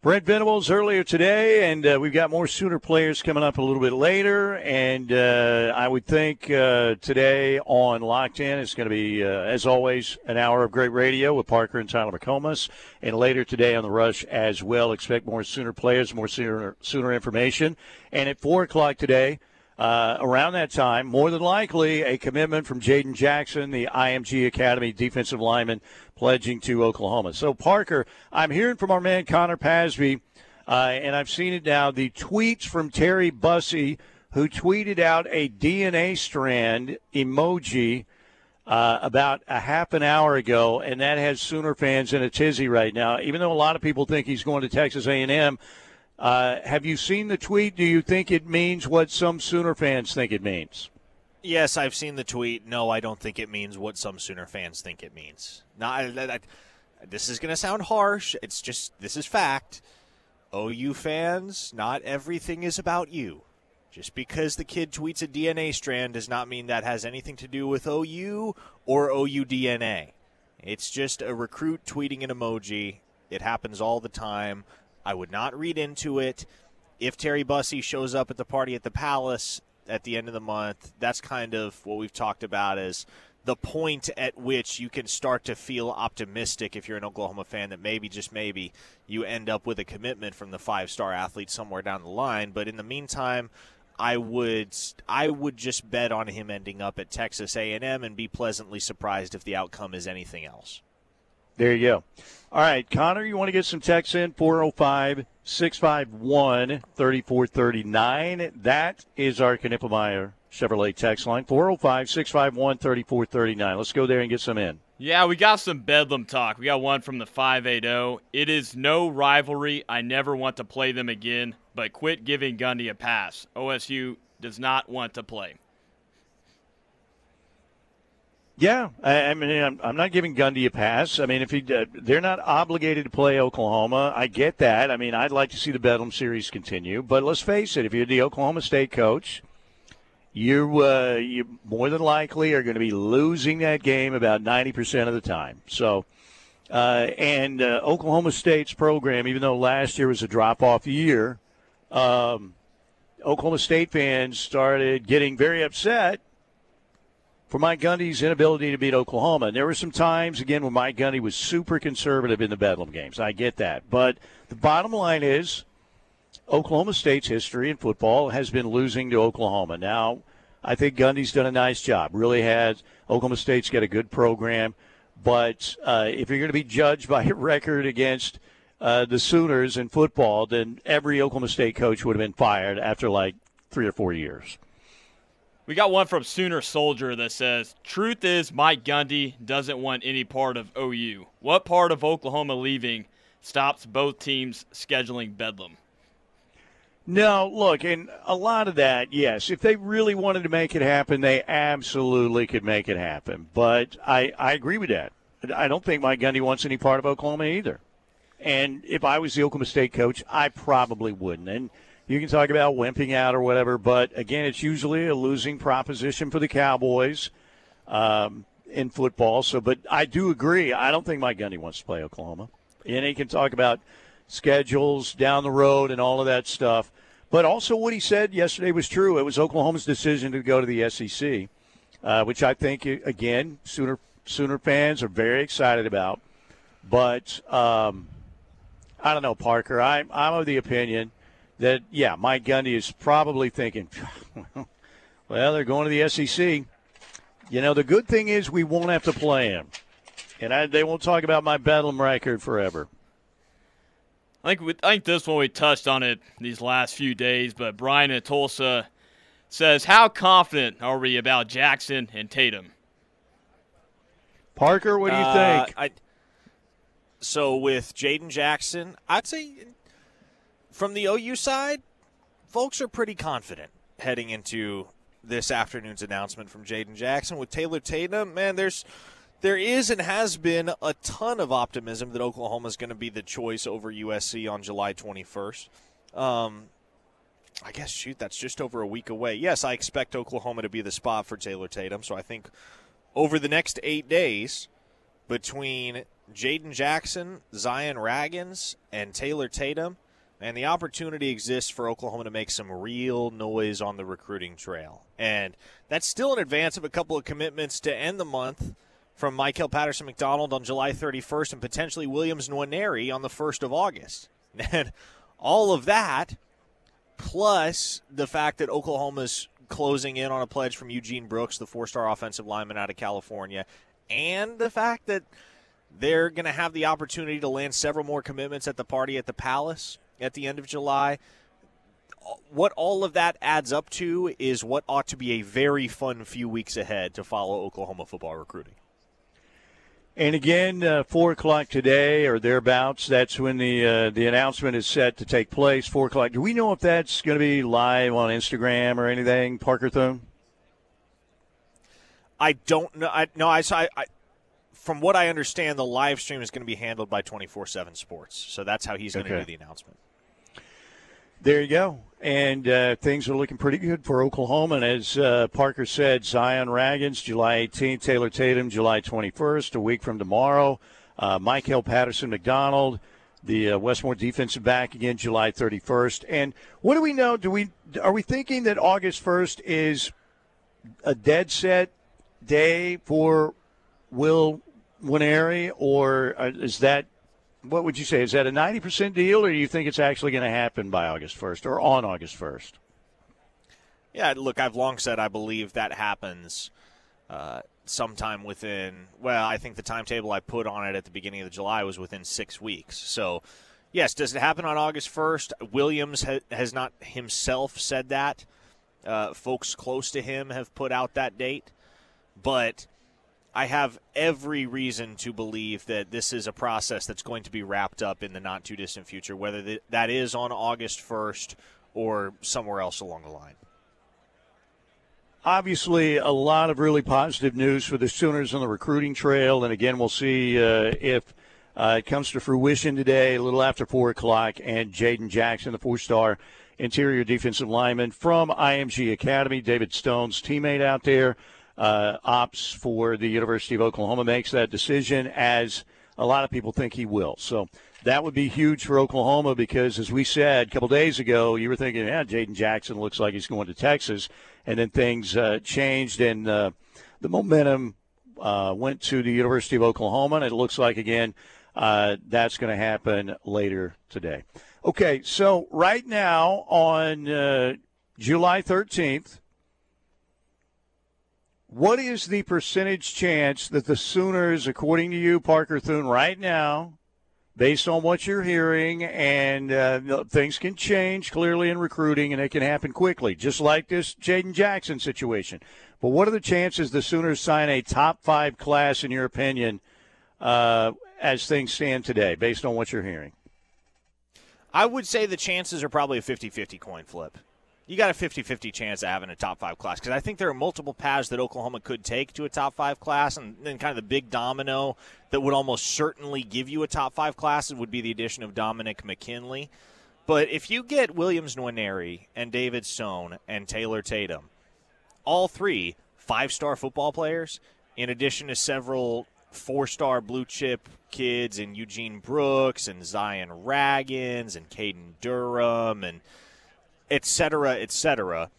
S1: Brent Venables earlier today, and uh, we've got more Sooner players coming up a little bit later. And uh, I would think uh, today on Locked In, it's going to be, uh, as always, an hour of great radio with Parker and Tyler McComas. And later today on The Rush as well, expect more Sooner players, more Sooner, Sooner information. And at 4 o'clock today, uh, around that time, more than likely, a commitment from Jayden Jackson, the IMG Academy defensive lineman, pledging to Oklahoma. So, Parker, I'm hearing from our man Connor Pasby, uh, and I've seen it now. The tweets from Terry Bussey, who tweeted out a DNA strand emoji. Uh, about a half an hour ago, and that has Sooner fans in a tizzy right now. Even though a lot of people think he's going to Texas A&M, uh, have you seen the tweet? Do you think it means what some Sooner fans think it means?
S12: Yes, I've seen the tweet. No, I don't think it means what some Sooner fans think it means. Not, I, I, this is going to sound harsh. It's just, this is fact. OU fans, not everything is about you. Just because the kid tweets a DNA strand does not mean that has anything to do with OU or OU DNA. It's just a recruit tweeting an emoji. It happens all the time. I would not read into it. If Terry Bussey shows up at the party at the Palace at the end of the month, that's kind of what we've talked about as the point at which you can start to feel optimistic if you're an Oklahoma fan that maybe just maybe you end up with a commitment from the five-star athlete somewhere down the line, but in the meantime, I would I would just bet on him ending up at Texas A&M and be pleasantly surprised if the outcome is anything else.
S1: There you go. All right, Connor, you want to get some texts in? 405 651 3439. That is our Knippelmeyer Chevrolet text line. 405 651 3439. Let's go there and get some in.
S14: Yeah, we got some Bedlam talk. We got one from the 580. It is no rivalry. I never want to play them again, but quit giving Gundy a pass. OSU does not want to play.
S1: Yeah, I, I mean, I'm, I'm, not giving Gundy a pass. I mean, if he, uh, they're not obligated to play Oklahoma, I get that. I mean, I'd like to see the Bedlam series continue, but let's face it: if you're the Oklahoma State coach, you uh, you more than likely are going to be losing that game about 90% of the time. So, uh, and uh, Oklahoma State's program, even though last year was a drop-off year, um, Oklahoma State fans started getting very upset for Mike Gundy's inability to beat Oklahoma. And there were some times, again, when Mike Gundy was super conservative in the Bedlam games. I get that. But the bottom line is Oklahoma State's history in football has been losing to Oklahoma. Now, I think Gundy's done a nice job. Really has. Oklahoma State's got a good program. But uh, if you're going to be judged by a record against uh, the Sooners in football, then every Oklahoma State coach would have been fired after like three or four years.
S14: We got one from Sooner Soldier that says, Truth is, Mike Gundy doesn't want any part of OU. What part of Oklahoma leaving stops both teams scheduling Bedlam?
S1: No, look, and a lot of that, yes. If they really wanted to make it happen, they absolutely could make it happen. But I, I agree with that. I don't think Mike Gundy wants any part of Oklahoma either. And if I was the Oklahoma State coach, I probably wouldn't. And you can talk about wimping out or whatever, but again, it's usually a losing proposition for the Cowboys um, in football. So, but I do agree. I don't think Mike Gundy wants to play Oklahoma. And he can talk about schedules down the road and all of that stuff. But also, what he said yesterday was true. It was Oklahoma's decision to go to the SEC, uh, which I think, again, Sooner Sooner fans are very excited about. But um, I don't know, Parker. I'm I'm of the opinion that yeah, Mike Gundy is probably thinking, well, they're going to the SEC. You know, the good thing is we won't have to play him, and I, they won't talk about my Bedlam record forever.
S14: I think we, I think this one we touched on it these last few days, but Brian at Tulsa says, "How confident are we about Jackson and Tatum?"
S1: Parker, what do you
S12: Uh,
S1: think?
S12: I, so with Jayden Jackson, I'd say from the OU side, folks are pretty confident heading into this afternoon's announcement from Jayden Jackson. With Taylor Tatum, man, there's there is and has been a ton of optimism that Oklahoma is going to be the choice over USC on July 21st. Um, I guess shoot, that's just over a week away. Yes, I expect Oklahoma to be the spot for Taylor Tatum. So I think over the next eight days, between Jayden Jackson, Zion Raggins, and Taylor Tatum, and the opportunity exists for Oklahoma to make some real noise on the recruiting trail. And that's still in advance of a couple of commitments to end the month from Michael Patterson McDonald on July 31st and potentially Williams Nwaneri on the 1st of August. And all of that, plus the fact that Oklahoma's closing in on a pledge from Eugene Brooks, the four star offensive lineman out of California, and the fact that they're going to have the opportunity to land several more commitments at the party at the Palace at the end of July. What all of that adds up to is what ought to be a very fun few weeks ahead to follow Oklahoma football recruiting.
S1: And again, uh, four o'clock today or thereabouts. That's when the uh, the announcement is set to take place. Four o'clock. Do we know if that's going to be live on Instagram or anything, Parker Thune?
S12: I don't know. I, no, I, I, I from what I understand, the live stream is going to be handled by twenty four seven Sports. So that's how he's going to
S1: Okay.
S12: do the announcement.
S1: There you go. And uh, things are looking pretty good for Oklahoma. And as uh, Parker said, Zion Raggins, July 18th, Taylor Tatum, July 21st, a week from tomorrow. Uh, Michael Patterson McDonald, the uh, Westmore defensive back, again, July 31st. And what do we know? Do we Are we thinking that August 1st is a dead set day for Will Nwaneri, or uh, is that what would you say? Is that a 90% deal, or do you think it's actually going to happen by August 1st or on August 1st?
S12: Yeah, look, I've long said I believe that happens uh, sometime within. Well, I think the timetable I put on it at the beginning of July was within six weeks. So, yes, does it happen on August first? Williams ha- has not himself said that. Uh, folks close to him have put out that date, but I have every reason to believe that this is a process that's going to be wrapped up in the not too distant future, whether that is on August 1st or somewhere else along the line.
S1: Obviously, a lot of really positive news for the Sooners on the recruiting trail. And again, we'll see uh, if uh, it comes to fruition today, a little after 4 o'clock. And Jayden Jackson, the four star interior defensive lineman from IMG Academy, David Stone's teammate out there, uh, opts for the University of Oklahoma, makes that decision as a lot of people think he will. So that would be huge for Oklahoma because, as we said a couple days ago, you were thinking, yeah, Jayden Jackson looks like he's going to Texas. And then things uh, changed, and uh, the momentum uh, went to the University of Oklahoma. And it looks like, again, uh, that's going to happen later today. Okay, so right now on uh, July 13th, what is the percentage chance that the Sooners, according to you, Parker Thune, right now, based on what you're hearing, and uh, things can change clearly in recruiting, and it can happen quickly, just like this Jayden Jackson situation. But what are the chances the Sooners sign a top five class, in your opinion, uh, as things stand today, based on what you're hearing?
S12: I would say the chances are probably a 50 50 coin flip. You got a 50 50 chance of having a top five class because I think there are multiple paths that Oklahoma could take to a top five class, and then kind of the big domino that would almost certainly give you a top five class would be the addition of Dominic McKinley. But if you get Williams Nwaneri and David Stone and Taylor Tatum, all three five star football players, in addition to several four star blue chip kids and Eugene Brooks and Zion Raggins and Caden Durham and et cetera, et cetera.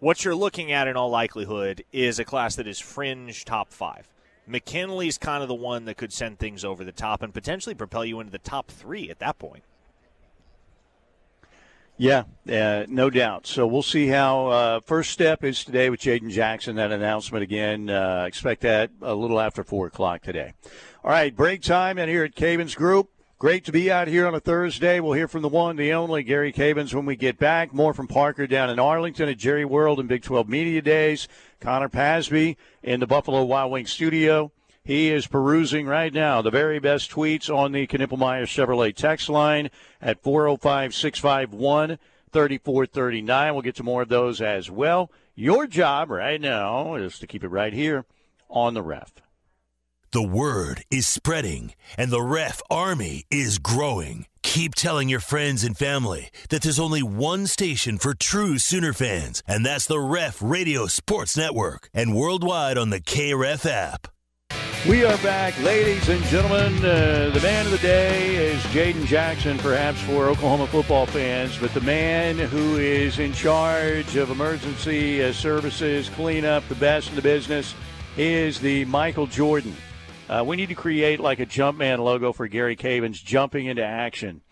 S12: What you're looking at in all likelihood is a class that is fringe top five. McKinley's kind of the one that could send things over the top and potentially propel you into the top three at that point.
S1: Yeah, uh, no doubt. So we'll see how. Uh, first step is today with Jayden Jackson. That announcement again. Uh, expect that a little after four o'clock today. All right, break time and here at Cavins Group. Great to be out here on a Thursday. We'll hear from the one, the only Gary Cavins when we get back. More from Parker down in Arlington at Jerry World and Big 12 Media Days. Connor Pasby in the Buffalo Wild Wings studio. He is perusing right now the very best tweets on the Knippelmeyer Chevrolet text line at 405 651 3439. We'll get to more of those as well. Your job right now is to keep it right here on the ref.
S10: The word is spreading, and the ref army is growing. Keep telling your friends and family that there's only one station for true Sooner fans, and that's the Ref Radio Sports Network and worldwide on the KREF app.
S1: We are back, ladies and gentlemen. Uh, the man of the day is Jayden Jackson, perhaps for Oklahoma football fans, but the man who is in charge of emergency uh, services, cleanup, the best in the business, is the Michael Jordan. Uh, we need to create like a Jumpman logo for Gary Cavins jumping into action.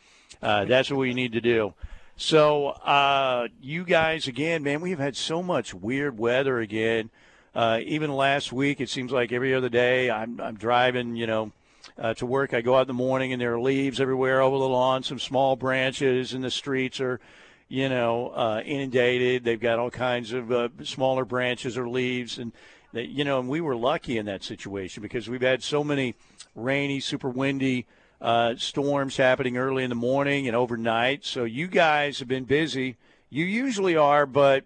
S1: Uh, that's what we need to do. So, uh, you guys, again, man, we've had so much weird weather again. Uh, even last week, it seems like every other day I'm, I'm driving, you know, uh, to work. I go out in the morning and there are leaves everywhere over the lawn. Some small branches in the streets are, you know, uh, inundated. They've got all kinds of smaller branches or leaves, and they, you know, and we were lucky in that situation because we've had so many rainy, super windy uh, storms happening early in the morning and overnight. So you guys have been busy. You usually are, but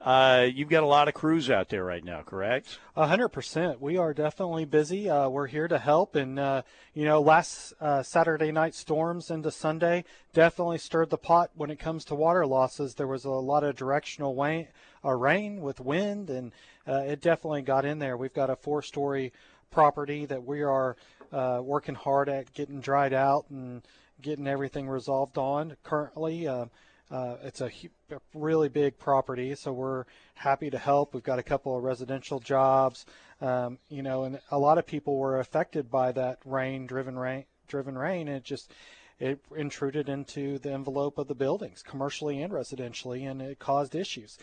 S1: uh, you've got a lot of crews out there right now, correct?
S15: A hundred percent. We are definitely busy. Uh, we're here to help, and uh, you know, last uh, Saturday night storms into Sunday definitely stirred the pot when it comes to water losses. There was a lot of directional rain, uh, rain with wind, and uh, it definitely got in there. We've got a four-story property that we are working hard at getting dried out and getting everything resolved on currently. Uh, it's a, a, really big property, so we're happy to help. We've got a couple of residential jobs, um, you know, and a lot of people were affected by that rain, driven rain, driven rain. It just it intruded into the envelope of the buildings, commercially and residentially, and it caused issues.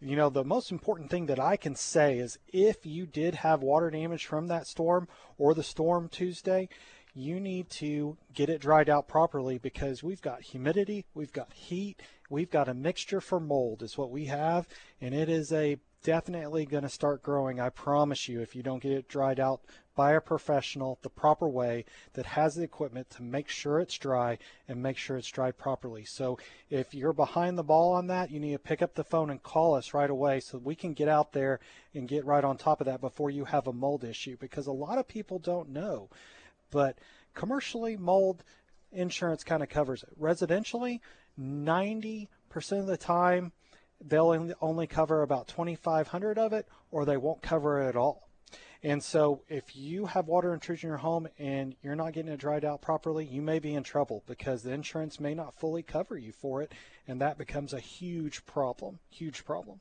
S15: You know, the most important thing that I can say is if you did have water damage from that storm or the storm Tuesday, you need to get it dried out properly because we've got humidity, we've got heat, we've got a mixture for mold is what we have, and it is a definitely going to start growing. I promise you, if you don't get it dried out by a professional the proper way that has the equipment to make sure it's dry and make sure it's dried properly. So if you're behind the ball on that, you need to pick up the phone and call us right away so we can get out there and get right on top of that before you have a mold issue because a lot of people don't know but commercially, mold insurance kind of covers it. Residentially, 90% of the time, they'll only cover about 2,500 of it, or they won't cover it at all. And so, if you have water intrusion in your home and you're not getting it dried out properly, you may be in trouble because the insurance may not fully cover you for it, and that becomes a huge problem. Huge problem.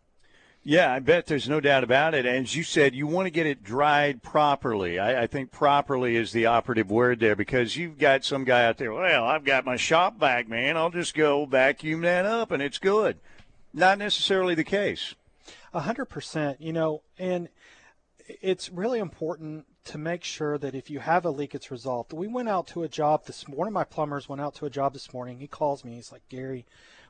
S1: Yeah, I bet there's no doubt about it. As you said, you want to get it dried properly. I, I, think properly is the operative word there because you've got some guy out there, well, I've got my shop vac, man. I'll just go vacuum that up and it's good. Not necessarily the case.
S15: A hundred percent, you know, and it's really important to make sure that if you have a leak, it's resolved. We went out to a job this. One of my plumbers went out to a job this morning. He calls me. He's like, Gary,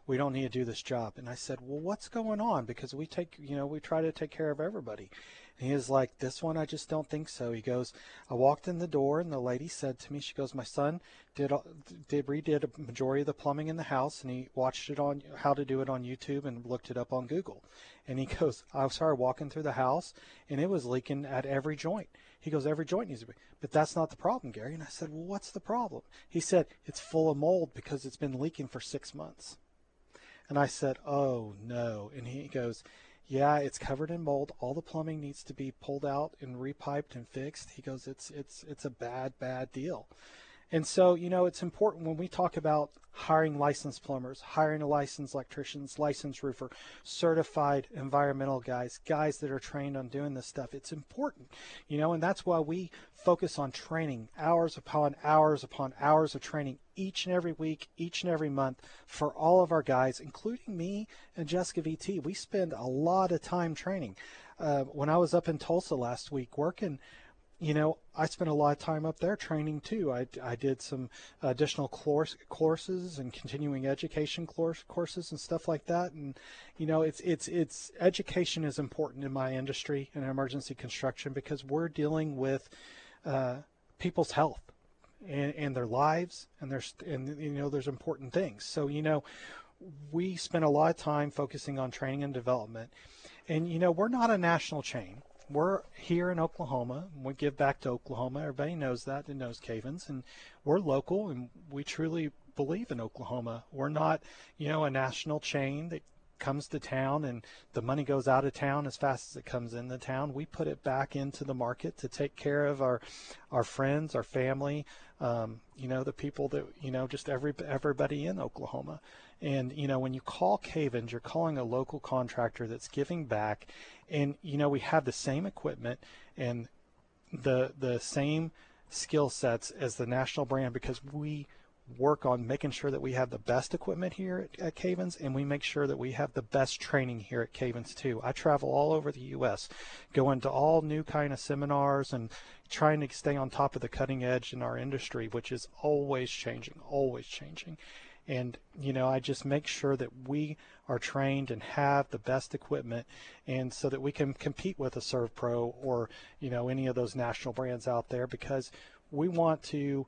S15: we don't need to do this job. And I said, well, what's going on? Because we take, you know, we try to take care of everybody. And he was like, this one, I just don't think so. He goes, I walked in the door and the lady said to me, she goes, my son did, did redid a majority of the plumbing in the house and he watched it on how to do it on YouTube and looked it up on Google. And he goes, I started walking through the house and it was leaking at every joint. He goes, every joint needs to be, but that's not the problem, Gary. And I said, well, what's the problem? He said, it's full of mold because it's been leaking for six months. And I said, oh no. And he goes, yeah, it's covered in mold. All the plumbing needs to be pulled out and repiped and fixed. He goes, it's it's it's a bad bad deal. And so, you know, it's important when we talk about hiring licensed plumbers, hiring a licensed electricians, licensed roofer, certified environmental guys, guys that are trained on doing this stuff. It's important, you know, and that's why we focus on training hours upon hours upon hours of training each and every week, each and every month for all of our guys, including me and Jessica VT. We spend a lot of time training. Uh, when I was up in Tulsa last week working, you know, I spent a lot of time up there training too. I, I did some additional course, courses and continuing education course, courses and stuff like that. And you know, it's it's it's education is important in my industry in emergency construction because we're dealing with uh, people's health and, and their lives and there's and you know there's important things. So you know, we spend a lot of time focusing on training and development. And you know, we're not a national chain we're here in Oklahoma. We give back to Oklahoma. Everybody knows that and knows Cavins, and we're local, and we truly believe in Oklahoma. We're not, you know, a national chain that comes to town and the money goes out of town as fast as it comes in the town. We put it back into the market to take care of our our friends, our family, um, you know, the people that you know, just every everybody in Oklahoma. And you know, when you call Cavins, you're calling a local contractor that's giving back. And you know, we have the same equipment and the the same skill sets as the national brand because we work on making sure that we have the best equipment here at, at Cavins and we make sure that we have the best training here at Cavins too. I travel all over the U.S., going to all new kind of seminars and trying to stay on top of the cutting edge in our industry, which is always changing, always changing. And, you know, I just make sure that we are trained and have the best equipment and so that we can compete with a Serve Pro or, you know, any of those national brands out there because we want to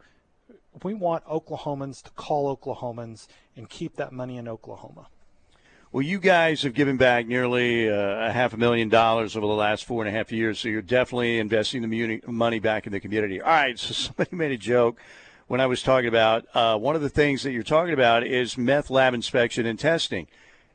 S15: we want Oklahomans to call Oklahomans and keep that money in Oklahoma.
S1: Well, you guys have given back nearly uh, a half a million dollars over the last four and a half years, so you're definitely investing the money back in the community. All right, so somebody made a joke when I was talking about uh, one of the things that you're talking about is meth lab inspection and testing.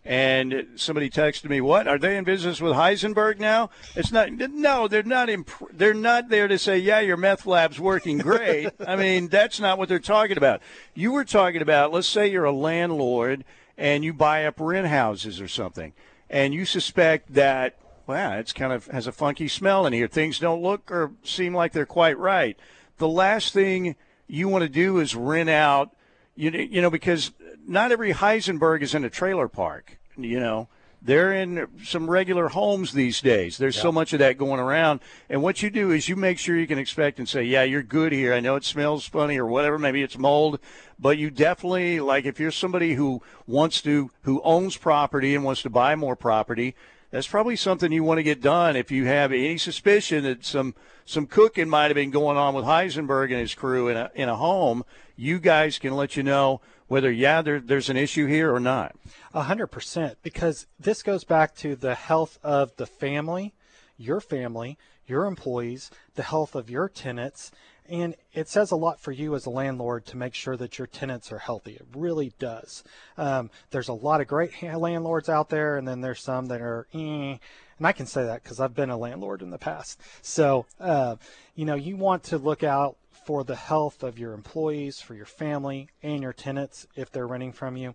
S1: And somebody texted me, "What are they in business with Heisenberg now?" It's not. No, they're not. Imp- they're not there to say, "Yeah, your meth lab's working great." I mean, that's not what they're talking about. You were talking about. Let's say you're a landlord and you buy up rent houses or something, and you suspect that, wow, it's kind of has a funky smell in here. Things don't look or seem like they're quite right. The last thing you want to do is rent out, you, you know, because not every Heisenberg is in a trailer park, you know. They're in some regular homes these days. There's so much of that going around. And what you do is you make sure you can expect and say, yeah, you're good here. I know it smells funny or whatever. Maybe it's mold. But you definitely, like, if you're somebody who wants to, who owns property and wants to buy more property, that's probably something you want to get done if you have any suspicion that some some cooking might have been going on with Heisenberg and his crew in a in a home. You guys can let you know whether yeah there, there's an issue here or not.
S15: A hundred percent, because this goes back to the health of the family, your family, your employees, the health of your tenants, and it says a lot for you as a landlord to make sure that your tenants are healthy. It really does. Um, there's a lot of great landlords out there, and then there's some that are, eh, and I can say that because I've been a landlord in the past. So, uh, you know, you want to look out for the health of your employees, for your family, and your tenants if they're renting from you.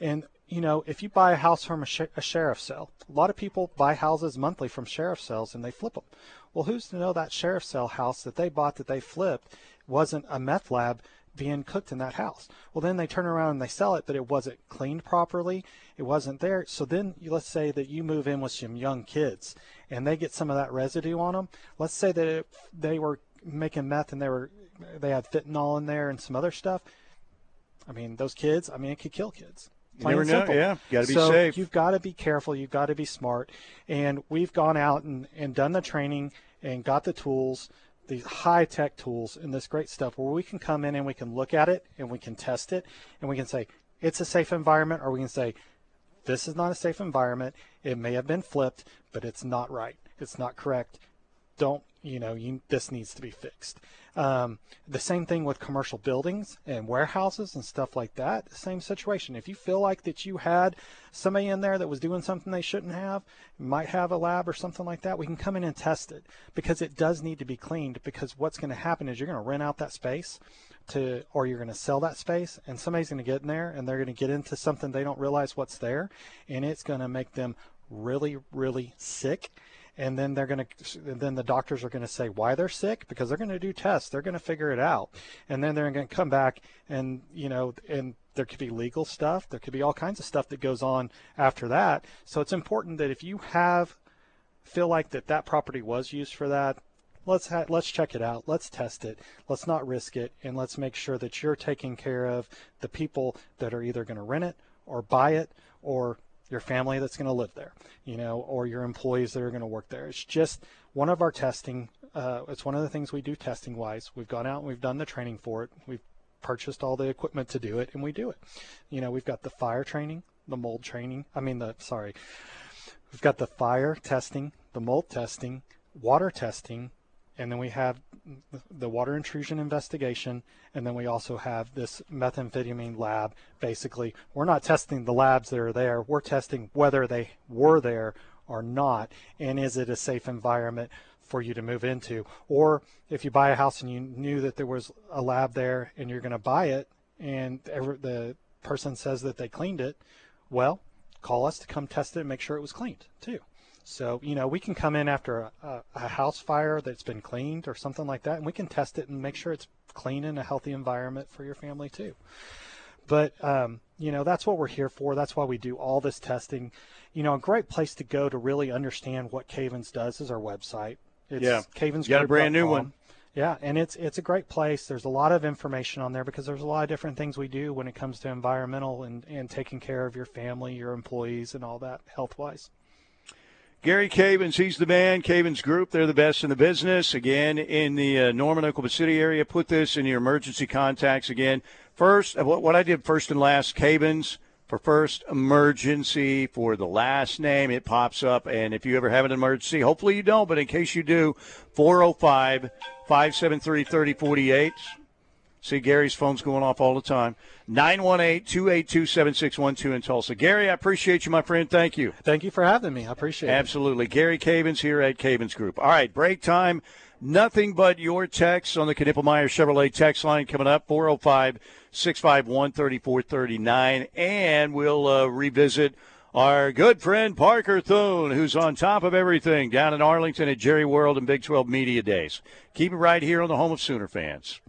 S15: And you know, if you buy a house from a, sh- a sheriff sale, a lot of people buy houses monthly from sheriff sales and they flip them. Well, who's to know that sheriff sale house that they bought that they flipped wasn't a meth lab being cooked in that house. Well, then they turn around and they sell it, but it wasn't cleaned properly. It wasn't there. So then let's say that you move in with some young kids and they get some of that residue on them. Let's say that it, they were making meth and they were they had fentanyl in there and some other stuff. I mean, those kids. I mean, it could kill kids.
S1: You never know.
S15: simple.
S1: Yeah, gotta be
S15: so
S1: safe.
S15: You've got to be careful. You've got to be smart. And we've gone out and, and done the training and got the tools, these high tech tools and this great stuff where we can come in and we can look at it and we can test it and we can say it's a safe environment or we can say this is not a safe environment. It may have been flipped, but it's not right. It's not correct. Don't you know? You, this needs to be fixed. Um, the same thing with commercial buildings and warehouses and stuff like that. Same situation. If you feel like that you had somebody in there that was doing something they shouldn't have, might have a lab or something like that, we can come in and test it because it does need to be cleaned. Because what's going to happen is you're going to rent out that space to, or you're going to sell that space, and somebody's going to get in there and they're going to get into something they don't realize what's there, and it's going to make them really, really sick and then they're going to then the doctors are going to say why they're sick because they're going to do tests. They're going to figure it out. And then they're going to come back and you know and there could be legal stuff. There could be all kinds of stuff that goes on after that. So it's important that if you have feel like that that property was used for that let's ha- let's check it out. Let's test it. Let's not risk it. And let's make sure that you're taking care of the people that are either going to rent it or buy it or your family that's going to live there, you know, or your employees that are going to work there. It's just one of our testing. Uh, it's one of the things we do testing wise. We've gone out and we've done the training for it. We've purchased all the equipment to do it, and we do it. You know, we've got the fire training, the mold training. I mean, the sorry, we've got the fire testing, the mold testing, water testing, and then we have the water intrusion investigation, and then we also have this methamphetamine lab. Basically, we're not testing the labs that are there, we're testing whether they were there or not, and is it a safe environment for you to move into. Or if you buy a house and you knew that there was a lab there and you're going to buy it, and the person says that they cleaned it, well, call us to come test it and make sure it was cleaned too. So, you know, we can come in after a, a, house fire that's been cleaned or something like that, and we can test it and make sure it's clean in a healthy environment for your family too. But, um, you know, that's what we're here for. That's why we do all this testing. You know, a great place to go to really understand what Cavins does is our website. It's
S1: Yeah.
S15: Cavins
S1: You got a brand new one.
S15: Yeah, and it's it's a great place. There's a lot of information on there because there's a lot of different things we do when it comes to environmental and, and taking care of your family, your employees, and all that health wise.
S1: Gary Cavins, he's the man. Cavins Group, they're the best in the business. Again, in the uh, Norman, Oklahoma City area, put this in your emergency contacts. Again, first, uh, what, what I did first and last, Cavins for first emergency for the last name, it pops up. And if you ever have an emergency, hopefully you don't, but in case you do, 405 573 3048. See, Gary's phone's going off all the time. 918 282 7612 in Tulsa. Gary, I appreciate you, my friend. Thank you.
S15: Thank you for having me. I appreciate it.
S1: Absolutely. Gary Cavins here at Cavins Group. All right, break time. Nothing but your texts on the Knippelmeyer Chevrolet text line coming up 405 651 3439. And we'll uh, revisit our good friend Parker Thune, who's on top of everything down in Arlington at Jerry World and Big 12 Media Days. Keep it right here on the home of Sooner fans.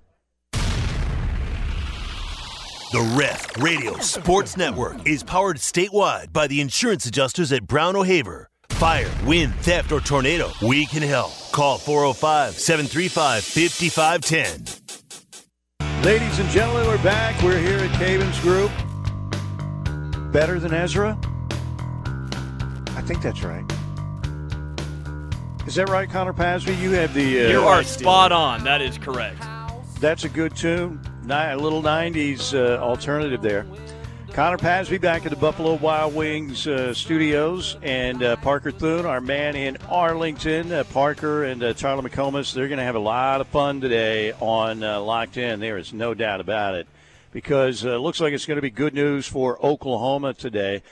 S10: The Ref Radio Sports Network is powered statewide by the insurance adjusters at Brown O'Haver. Fire, wind, theft, or tornado, we can help. Call 405 735 5510.
S1: Ladies and gentlemen, we're back. We're here at Cavins Group. Better than Ezra? I think that's right. Is that right, Connor Pasby? You have the. Uh,
S14: you are spot on. That is correct.
S1: That's a good tune. A little 90s uh, alternative there. Connor Pasby back at the Buffalo Wild Wings uh, studios, and uh, Parker Thune, our man in Arlington. Uh, Parker and uh, Charlie McComas, they're going to have a lot of fun today on uh, Locked In. There is no doubt about it, because it looks like it's going to be good news for Oklahoma today.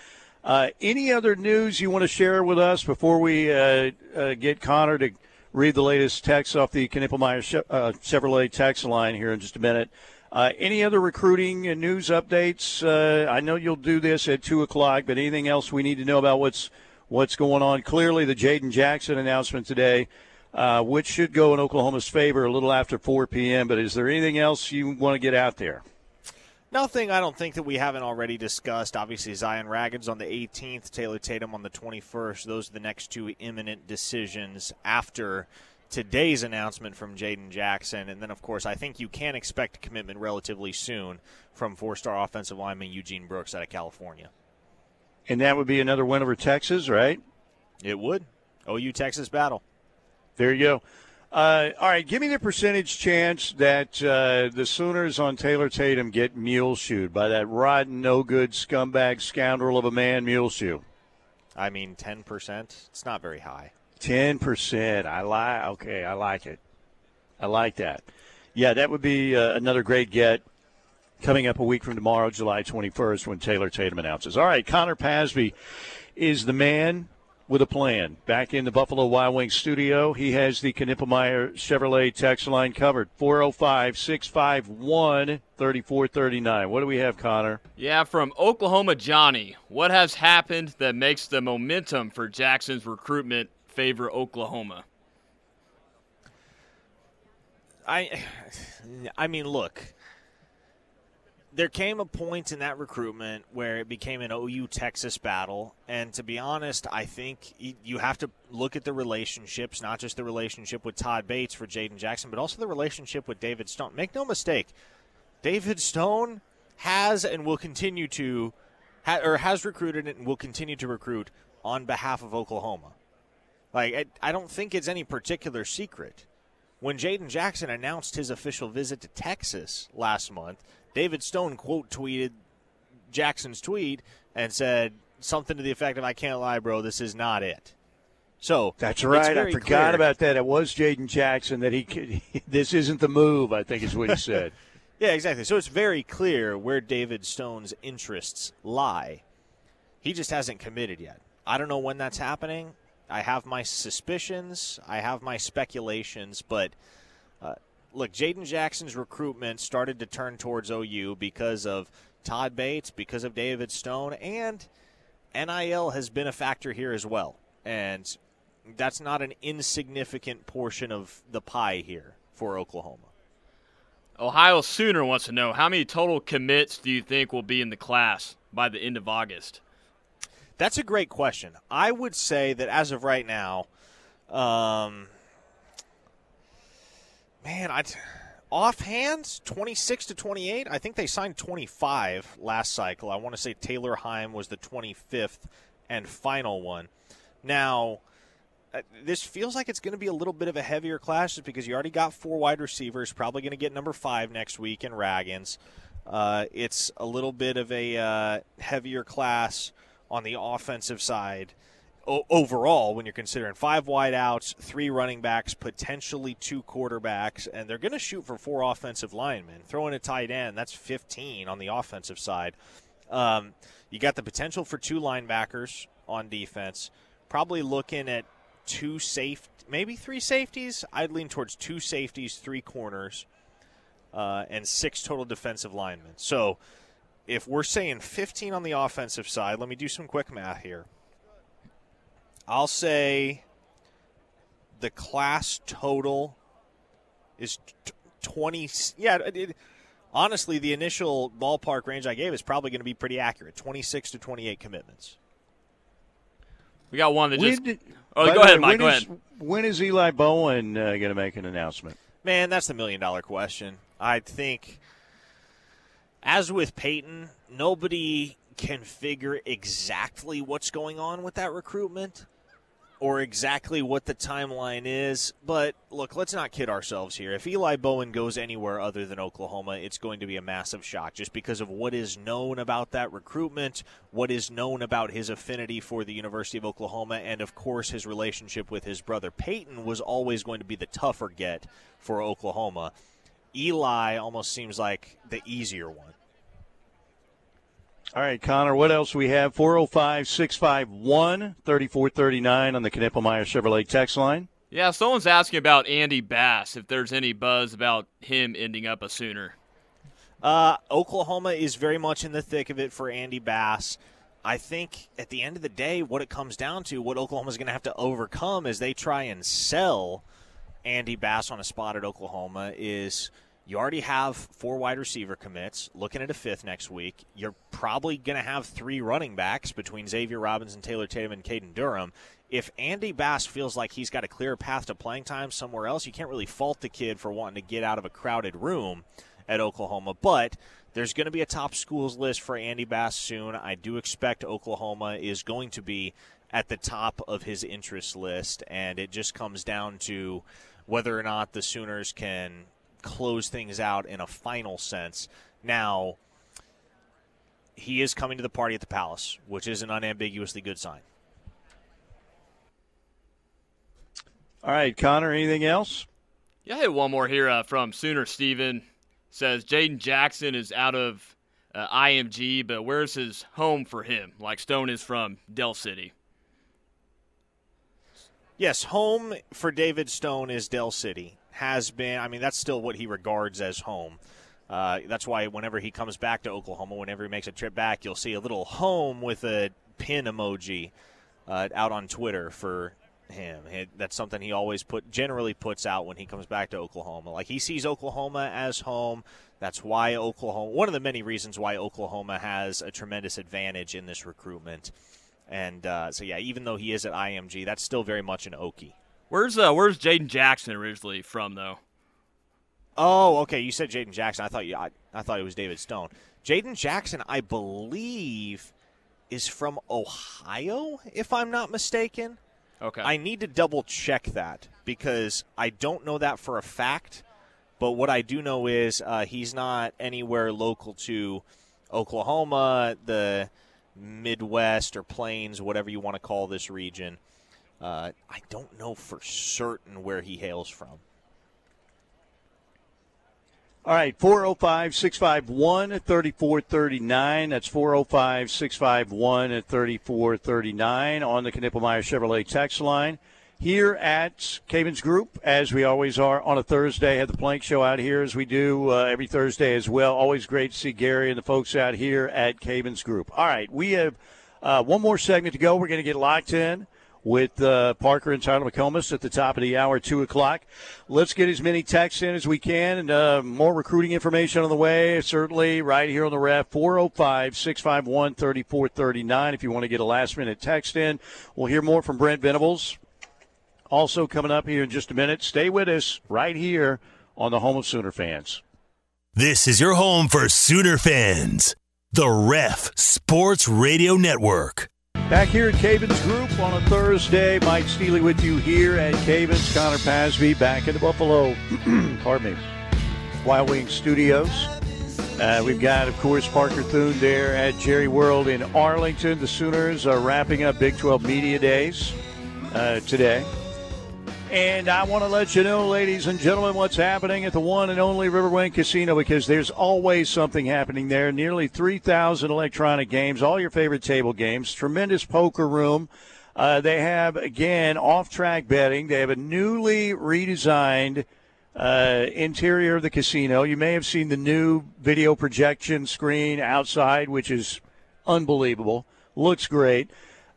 S1: Uh, any other news you want to share with us before we uh, uh, get Connor to read the latest text off the Knippelmeyer uh, Chevrolet text line here in just a minute? Uh, any other recruiting news updates? Uh, I know you'll do this at two o'clock, but anything else we need to know about what's what's going on? Clearly, the Jayden Jackson announcement today, uh, which should go in Oklahoma's favor a little after 4 p.m. But is there anything else you want to get out there?
S12: Nothing I don't think that we haven't already discussed. Obviously, Zion Raggins on the 18th, Taylor Tatum on the 21st. Those are the next two imminent decisions after today's announcement from Jayden Jackson. And then, of course, I think you can expect a commitment relatively soon from four star offensive lineman Eugene Brooks out of California.
S1: And that would be another win over Texas, right?
S12: It would. OU Texas battle.
S1: There you go. Uh, all right, give me the percentage chance that uh, the Sooners on Taylor Tatum get mule shoed by that rotten, no good scumbag scoundrel of a man, Muleshoe.
S12: I mean, 10%. It's not very high.
S1: Ten percent. I like. Okay, I like it. I like that. Yeah, that would be uh, another great get coming up a week from tomorrow, July 21st, when Taylor Tatum announces. All right, Connor Pasby is the man with a plan. Back in the Buffalo Wild Wings studio, he has the Knippelmeyer Chevrolet text line covered 405 651 3439. What do we have, Connor?
S14: Yeah, from Oklahoma Johnny. What has happened that makes the momentum for Jackson's recruitment favor Oklahoma?
S12: I, I mean, look. There came a point in that recruitment where it became an OU Texas battle, and to be honest, I think you have to look at the relationships, not just the relationship with Todd Bates for Jayden Jackson, but also the relationship with David Stone. Make no mistake, David Stone has and will continue to, or has recruited and will continue to recruit on behalf of Oklahoma. Like, I, I don't think it's any particular secret. When Jayden Jackson announced his official visit to Texas last month, David Stone quote tweeted Jackson's tweet and said something to the effect of, I can't lie, bro, this is not it. So
S1: That's right. I forgot
S12: clear.
S1: about that. It was Jayden Jackson that he could. This isn't the move. I think is what he said.
S12: Yeah, exactly. So it's very clear where David Stone's interests lie. He just hasn't committed yet. I don't know when that's happening. I have my suspicions. I have my speculations, but uh, look, Jayden Jackson's recruitment started to turn towards OU because of Todd Bates, because of David Stone, and NIL has been a factor here as well. And that's not an insignificant portion of the pie here for Oklahoma.
S14: Ohio Sooner wants to know how many total commits do you think will be in the class by the end of August?
S12: That's a great question. I would say that as of right now, um, man, I offhand twenty six to twenty eight. I think they signed twenty five last cycle. I want to say Taylor Heim was the twenty fifth and final one. Now. uh, This feels like it's going to be a little bit of a heavier class just because you already got four wide receivers. Probably going to get number five next week in Raggins. Uh, it's a little bit of a uh, heavier class on the offensive side o- overall when you're considering five wideouts, three running backs, potentially two quarterbacks, and they're going to shoot for four offensive linemen. Throwing a tight end, that's 15 on the offensive side. Um, you got the potential for two linebackers on defense. Probably looking at two safe, maybe three safeties. I'd lean towards two safeties, three corners, uh, and six total defensive linemen. So if we're saying 15 on the offensive side, let me do some quick math here. I'll say the class total is 20. Yeah, it- it- honestly, the initial ballpark range I gave is probably going to be pretty accurate 26 to 28 commitments.
S14: We got one that
S1: When
S14: just.
S1: did-
S14: oh, go ahead,
S1: way,
S14: Mike. Go
S1: is-
S14: ahead.
S1: When is Eli Bowen uh, going to make an announcement?
S12: Man, that's the million dollar question. I think, as with Peyton, nobody can figure exactly what's going on with that recruitment or exactly what the timeline is. But look, let's not kid ourselves here. If Eli Bowen goes anywhere other than Oklahoma, it's going to be a massive shock just because of what is known about that recruitment, what is known about his affinity for the University of Oklahoma, and of course his relationship with his brother. Peyton was always going to be the tougher get for Oklahoma. Eli almost seems like the easier one.
S1: All right, Connor, what else we have? 405 651 3439 on the Knippelmeyer Chevrolet text line.
S14: Yeah, someone's asking about Andy Bass, if there's any buzz about him ending up a Sooner.
S12: Uh, Oklahoma is very much in the thick of it for Andy Bass. I think at the end of the day, what it comes down to, what Oklahoma's going to have to overcome as they try and sell Andy Bass on a spot at Oklahoma is You already have four wide receiver commits. Looking at a fifth next week, you're probably going to have three running backs between Xavier Robinson, Taylor Tatum, and Caden Durham. If Andy Bass feels like he's got a clear path to playing time somewhere else, you can't really fault the kid for wanting to get out of a crowded room at Oklahoma. But there's going to be a top schools list for Andy Bass soon. I do expect Oklahoma is going to be at the top of his interest list, and it just comes down to whether or not the Sooners can close things out in a final sense. Now, he is coming to the party at the Palace, which is an unambiguously good sign.
S1: All right, Connor, anything else?
S14: Yeah, I had one more here uh, from Sooner Steven. Says Jayden Jackson is out of uh, IMG, but where's his home for him? Like Stone is from Del City.
S12: Yes, home for David Stone is Del City. Has been, I mean, that's still what he regards as home. Uh, that's why whenever he comes back to Oklahoma, whenever he makes a trip back, you'll see a little home with a pin emoji uh, out on Twitter for him. It, that's something he always put generally puts out when he comes back to Oklahoma. Like he sees Oklahoma as home. That's why Oklahoma. One of the many reasons why Oklahoma has a tremendous advantage in this recruitment. And uh, so yeah, even though he is at IMG, that's still very much an Okie.
S14: Where's uh, Where's Jayden Jackson originally from though?
S12: Oh, okay. You said Jayden Jackson. I thought you. I, I thought it was David Stone. Jayden Jackson, I believe, is from Ohio, if I'm not mistaken.
S14: Okay.
S12: I need to double check that because I don't know that for a fact. But what I do know is uh, he's not anywhere local to Oklahoma, the Midwest or Plains, whatever you want to call this region. Uh, I don't know for certain where he hails from.
S1: All right, 405 651 3439. That's 405 651 3439 on the Knippelmeyer Chevrolet text line. Here at Cavins Group, as we always are on a Thursday, have the Plank Show out here as we do uh, every Thursday as well. Always great to see Gary and the folks out here at Cavins Group. All right, we have uh, one more segment to go. We're going to get locked in with uh, Parker and Tyler McComas at the top of the hour, 2 o'clock. Let's get as many texts in as we can and uh, more recruiting information on the way, certainly right here on the ref, 405 651 3439. If you want to get a last minute text in, we'll hear more from Brent Venables. Also, coming up here in just a minute, stay with us right here on the home of Sooner fans.
S10: This is your home for Sooner fans. The Ref Sports Radio Network.
S1: Back here at Cavins Group on a Thursday. Mike Steely with you here at Cavins. Connor Pasby back in the Buffalo, pardon me, Wild Wing Studios. Uh, we've got, of course, Parker Thune there at Jerry World in Arlington. The Sooners are wrapping up Big 12 Media Days uh, today. And I want to let you know, ladies and gentlemen, what's happening at the one and only Riverwind Casino because there's always something happening there. Nearly 3,000 electronic games, all your favorite table games, tremendous poker room. Uh, they have, again, off track betting. They have a newly redesigned uh, interior of the casino. You may have seen the new video projection screen outside, which is unbelievable. Looks great.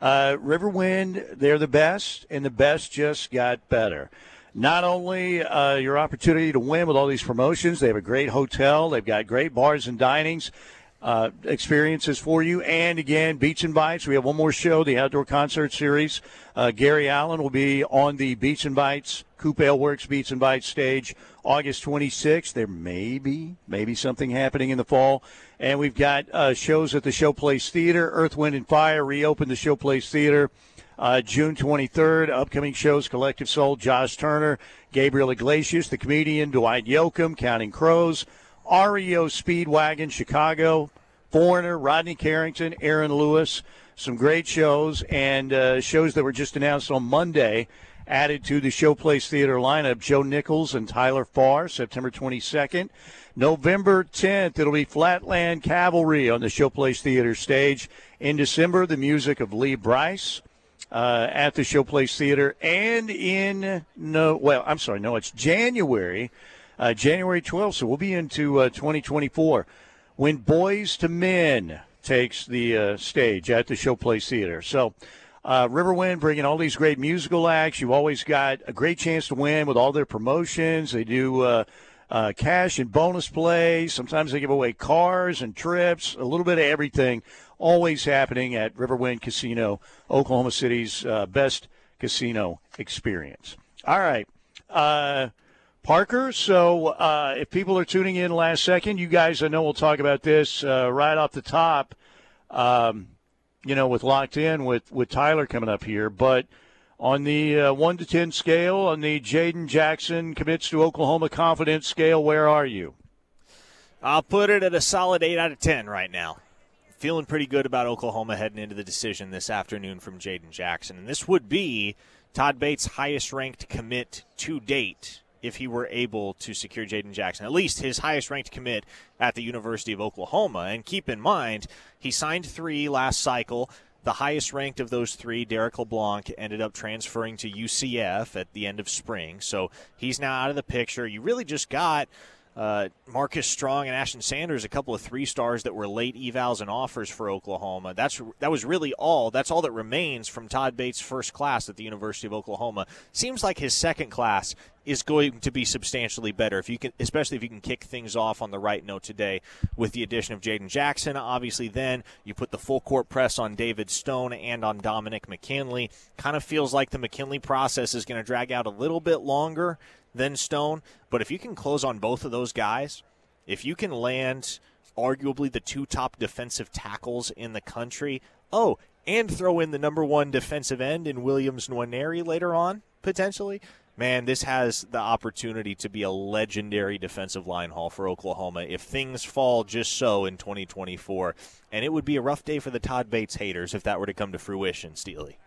S1: Uh, Riverwind, they're the best, and the best just got better. Not only uh, your opportunity to win with all these promotions, they have a great hotel, they've got great bars and dinings. Uh, experiences for you. And again, Beach and Bites. We have one more show, the outdoor concert series. Uh, Gary Allan will be on the Beach and Bites Coop Ale Works Beach and Bites stage August 26th. There may be maybe something happening in the fall. And we've got uh, shows at the Showplace Theater. Earth, Wind, and Fire reopened the Showplace Theater. Uh, June 23rd, upcoming shows Collective Soul, Josh Turner, Gabriel Iglesias, the comedian Dwight Yoakam, Counting Crows, REO Speedwagon, Chicago, Foreigner, Rodney Carrington, Aaron Lewis. Some great shows and uh, shows that were just announced on Monday added to the Showplace Theater lineup. Joe Nichols and Tyler Farr, September 22nd. November 10th, it'll be Flatland Cavalry on the Showplace Theater stage. In December, the music of Lee Brice. Uh, at the Showplace Theater, and in no, well, I'm sorry, no, it's January, uh, January 12th. So we'll be into uh, 2024 when Boyz II Men takes the uh, stage at the Showplace Theater. So uh, Riverwind bringing all these great musical acts. You've always got a great chance to win with all their promotions. They do uh, uh, cash and bonus plays. Sometimes they give away cars and trips, a little bit of everything. Always happening at Riverwind Casino, Oklahoma City's uh, best casino experience. All right. Uh, Parker, so uh, if people are tuning in last second, you guys, I know we'll talk about this uh, right off the top, um, you know, with Locked In with, with Tyler coming up here. But on the uh, 1 to 10 scale, on the Jayden Jackson commits to Oklahoma confidence scale, where are you?
S12: I'll put it at a solid 8 out of 10 right now. Feeling pretty good about Oklahoma heading into the decision this afternoon from Jayden Jackson. And this would be Todd Bates' highest ranked commit to date if he were able to secure Jayden Jackson, at least his highest ranked commit at the University of Oklahoma. And keep in mind, he signed three last cycle. The highest ranked of those three, Derek LeBlanc, ended up transferring to UCF at the end of spring. So he's now out of the picture. You really just got uh, Marcus Strong and Ashton Sanders, a couple of three stars that were late evals and offers for Oklahoma. That's that was really all. That's all that remains from Todd Bates' first class at the University of Oklahoma. Seems like his second class is going to be substantially better if you can, especially if you can kick things off on the right note today with the addition of Jayden Jackson. Obviously, then you put the full court press on David Stone and on Dominic McKinley. Kind of feels like the McKinley process is going to drag out a little bit longer than Stone. But if you can close on both of those guys, if you can land arguably the two top defensive tackles in the country, oh, and throw in the number one defensive end in Williams Nwaneri later on, potentially, man, this has the opportunity to be a legendary defensive line haul for Oklahoma if things fall just so in 2024. And it would be a rough day for the Todd Bates haters if that were to come to fruition, Steely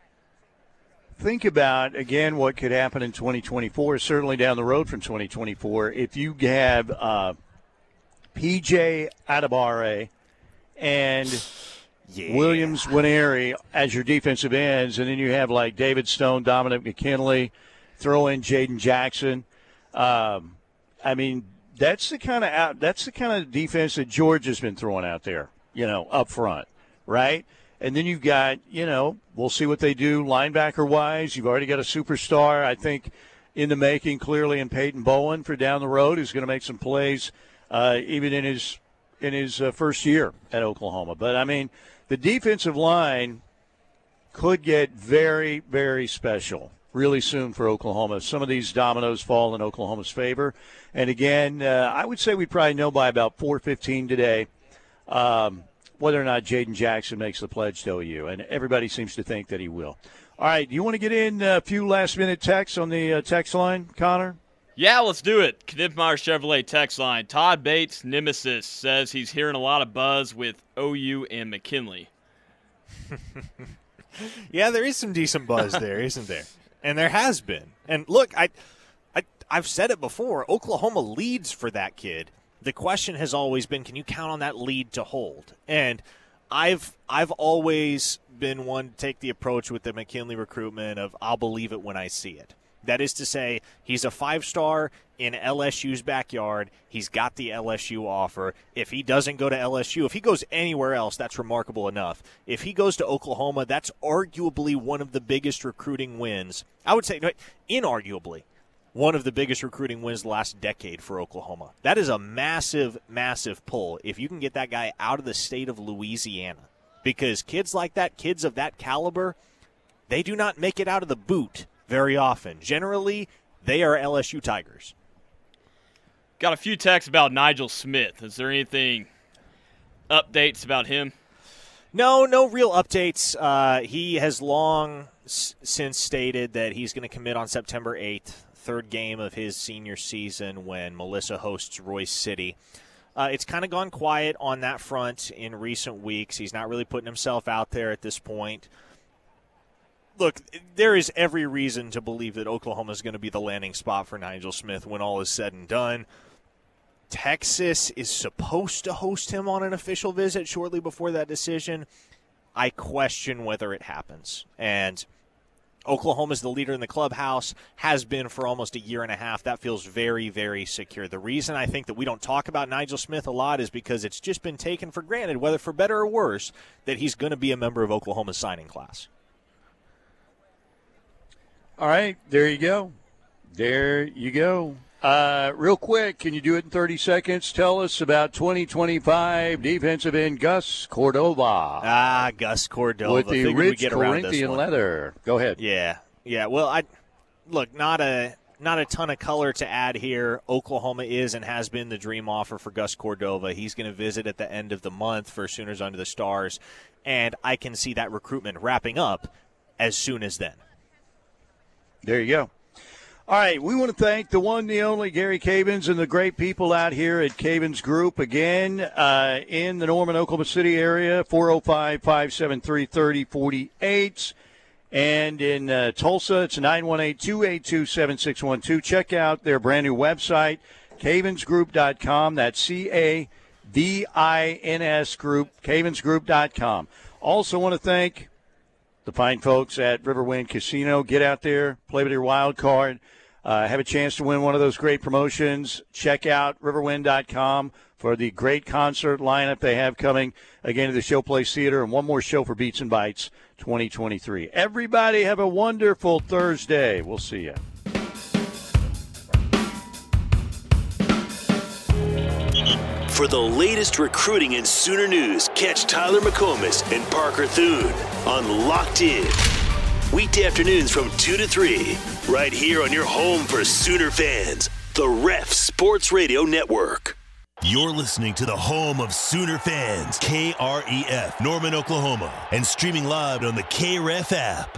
S1: think about again what could happen in 2024 certainly down the road from 2024 if you have uh, pj adebawore and
S12: yeah.
S1: williams Nwaneri as your defensive ends and then you have like david stone dominic mckinley throw in jayden jackson um, i mean that's the kind of out that's the kind of defense that george has been throwing out there you know up front right and then you've got, you know, we'll see what they do linebacker wise. You've already got a superstar, I think, in the making clearly in Peyton Bowen for down the road, who's going to make some plays uh, even in his in his uh, first year at Oklahoma. But I mean, the defensive line could get very, very special really soon for Oklahoma. Some of these dominoes fall in Oklahoma's favor. And again, uh, I would say we probably know by about 4:15 today. Um, whether or not Jayden Jackson makes the pledge to OU, and everybody seems to think that he will. All right, do you want to get in a few last minute texts on the uh, text line, Connor?
S14: Yeah, let's do it. Kniffmeyer Chevrolet text line. Todd Bates, nemesis, says he's hearing a lot of buzz with OU and McKinley.
S12: yeah, there is some decent buzz there, isn't there? And there has been. And look, I, I, I've said it before. Oklahoma leads for that kid the question has always been can you count on that lead to hold? And I've I've always been one to take the approach with the McKinley recruitment of I'll believe it when I see it. That is to say, he's a five star in LSU's backyard. He's got the LSU offer. If he doesn't go to LSU, if he goes anywhere else, that's remarkable enough. If he goes to Oklahoma, that's arguably one of the biggest recruiting wins. I would say, inarguably, one of the biggest recruiting wins the last decade for Oklahoma. That is a massive, massive pull if you can get that guy out of the state of Louisiana. Because kids like that, kids of that caliber, they do not make it out of the boot very often. Generally, they are LSU Tigers.
S14: Got a few texts about Nigel Smith. Is there anything updates about him?
S12: No, no real updates. Uh, he has long s- since stated that he's going to commit on September 8th third game of his senior season when Melissa hosts Royse City. Uh, it's kind of gone quiet on that front in recent weeks. He's not really putting himself out there at this point. Look, there is every reason to believe that Oklahoma is going to be the landing spot for Nigel Smith when all is said and done. Texas is supposed to host him on an official visit shortly before that decision. I question whether it happens. And Oklahoma is the leader in the clubhouse, has been for almost a year and a half. That feels very, very secure. The reason I think that we don't talk about Nigel Smith a lot is because it's just been taken for granted, whether for better or worse, that he's going to be a member of Oklahoma's signing class.
S1: All right, there you go. There you go. Uh, real quick, can you do it in 30 seconds? Tell us about 2025 defensive end Gus Cordova.
S12: Ah, Gus Cordova.
S1: With the
S12: Figured
S1: rich
S12: get around this
S1: Corinthian leather. Go ahead.
S12: Yeah, yeah. Well, I look not a not a ton of color to add here. Oklahoma is and has been the dream offer for Gus Cordova. He's going to visit at the end of the month for Sooners Under the Stars, and I can see that recruitment wrapping up as soon as then.
S1: There you go. All right, we want to thank the one, the only Gary Cavins and the great people out here at Cavins Group again uh, in the Norman, Oklahoma City area, 405 573 3048. And in uh, Tulsa, it's 918 282 7612. Check out their brand new website, cavinsgroup.com. That's C A V I N S Group, cavinsgroup.com. Also, want to thank the fine folks at Riverwind Casino. Get out there, play with your wild card, uh, have a chance to win one of those great promotions. Check out riverwind.com for the great concert lineup they have coming again to the Showplace Theater and one more show for Beats and Bites 2023. Everybody have a wonderful Thursday. We'll see you.
S10: For the latest recruiting and Sooner news, catch Tyler McComas and Parker Thune on Locked In. Weekday afternoons from 2 to 3, right here on your home for Sooner fans, the Ref Sports Radio Network. You're listening to the home of Sooner fans, KREF, Norman, Oklahoma, and streaming live on the KREF app.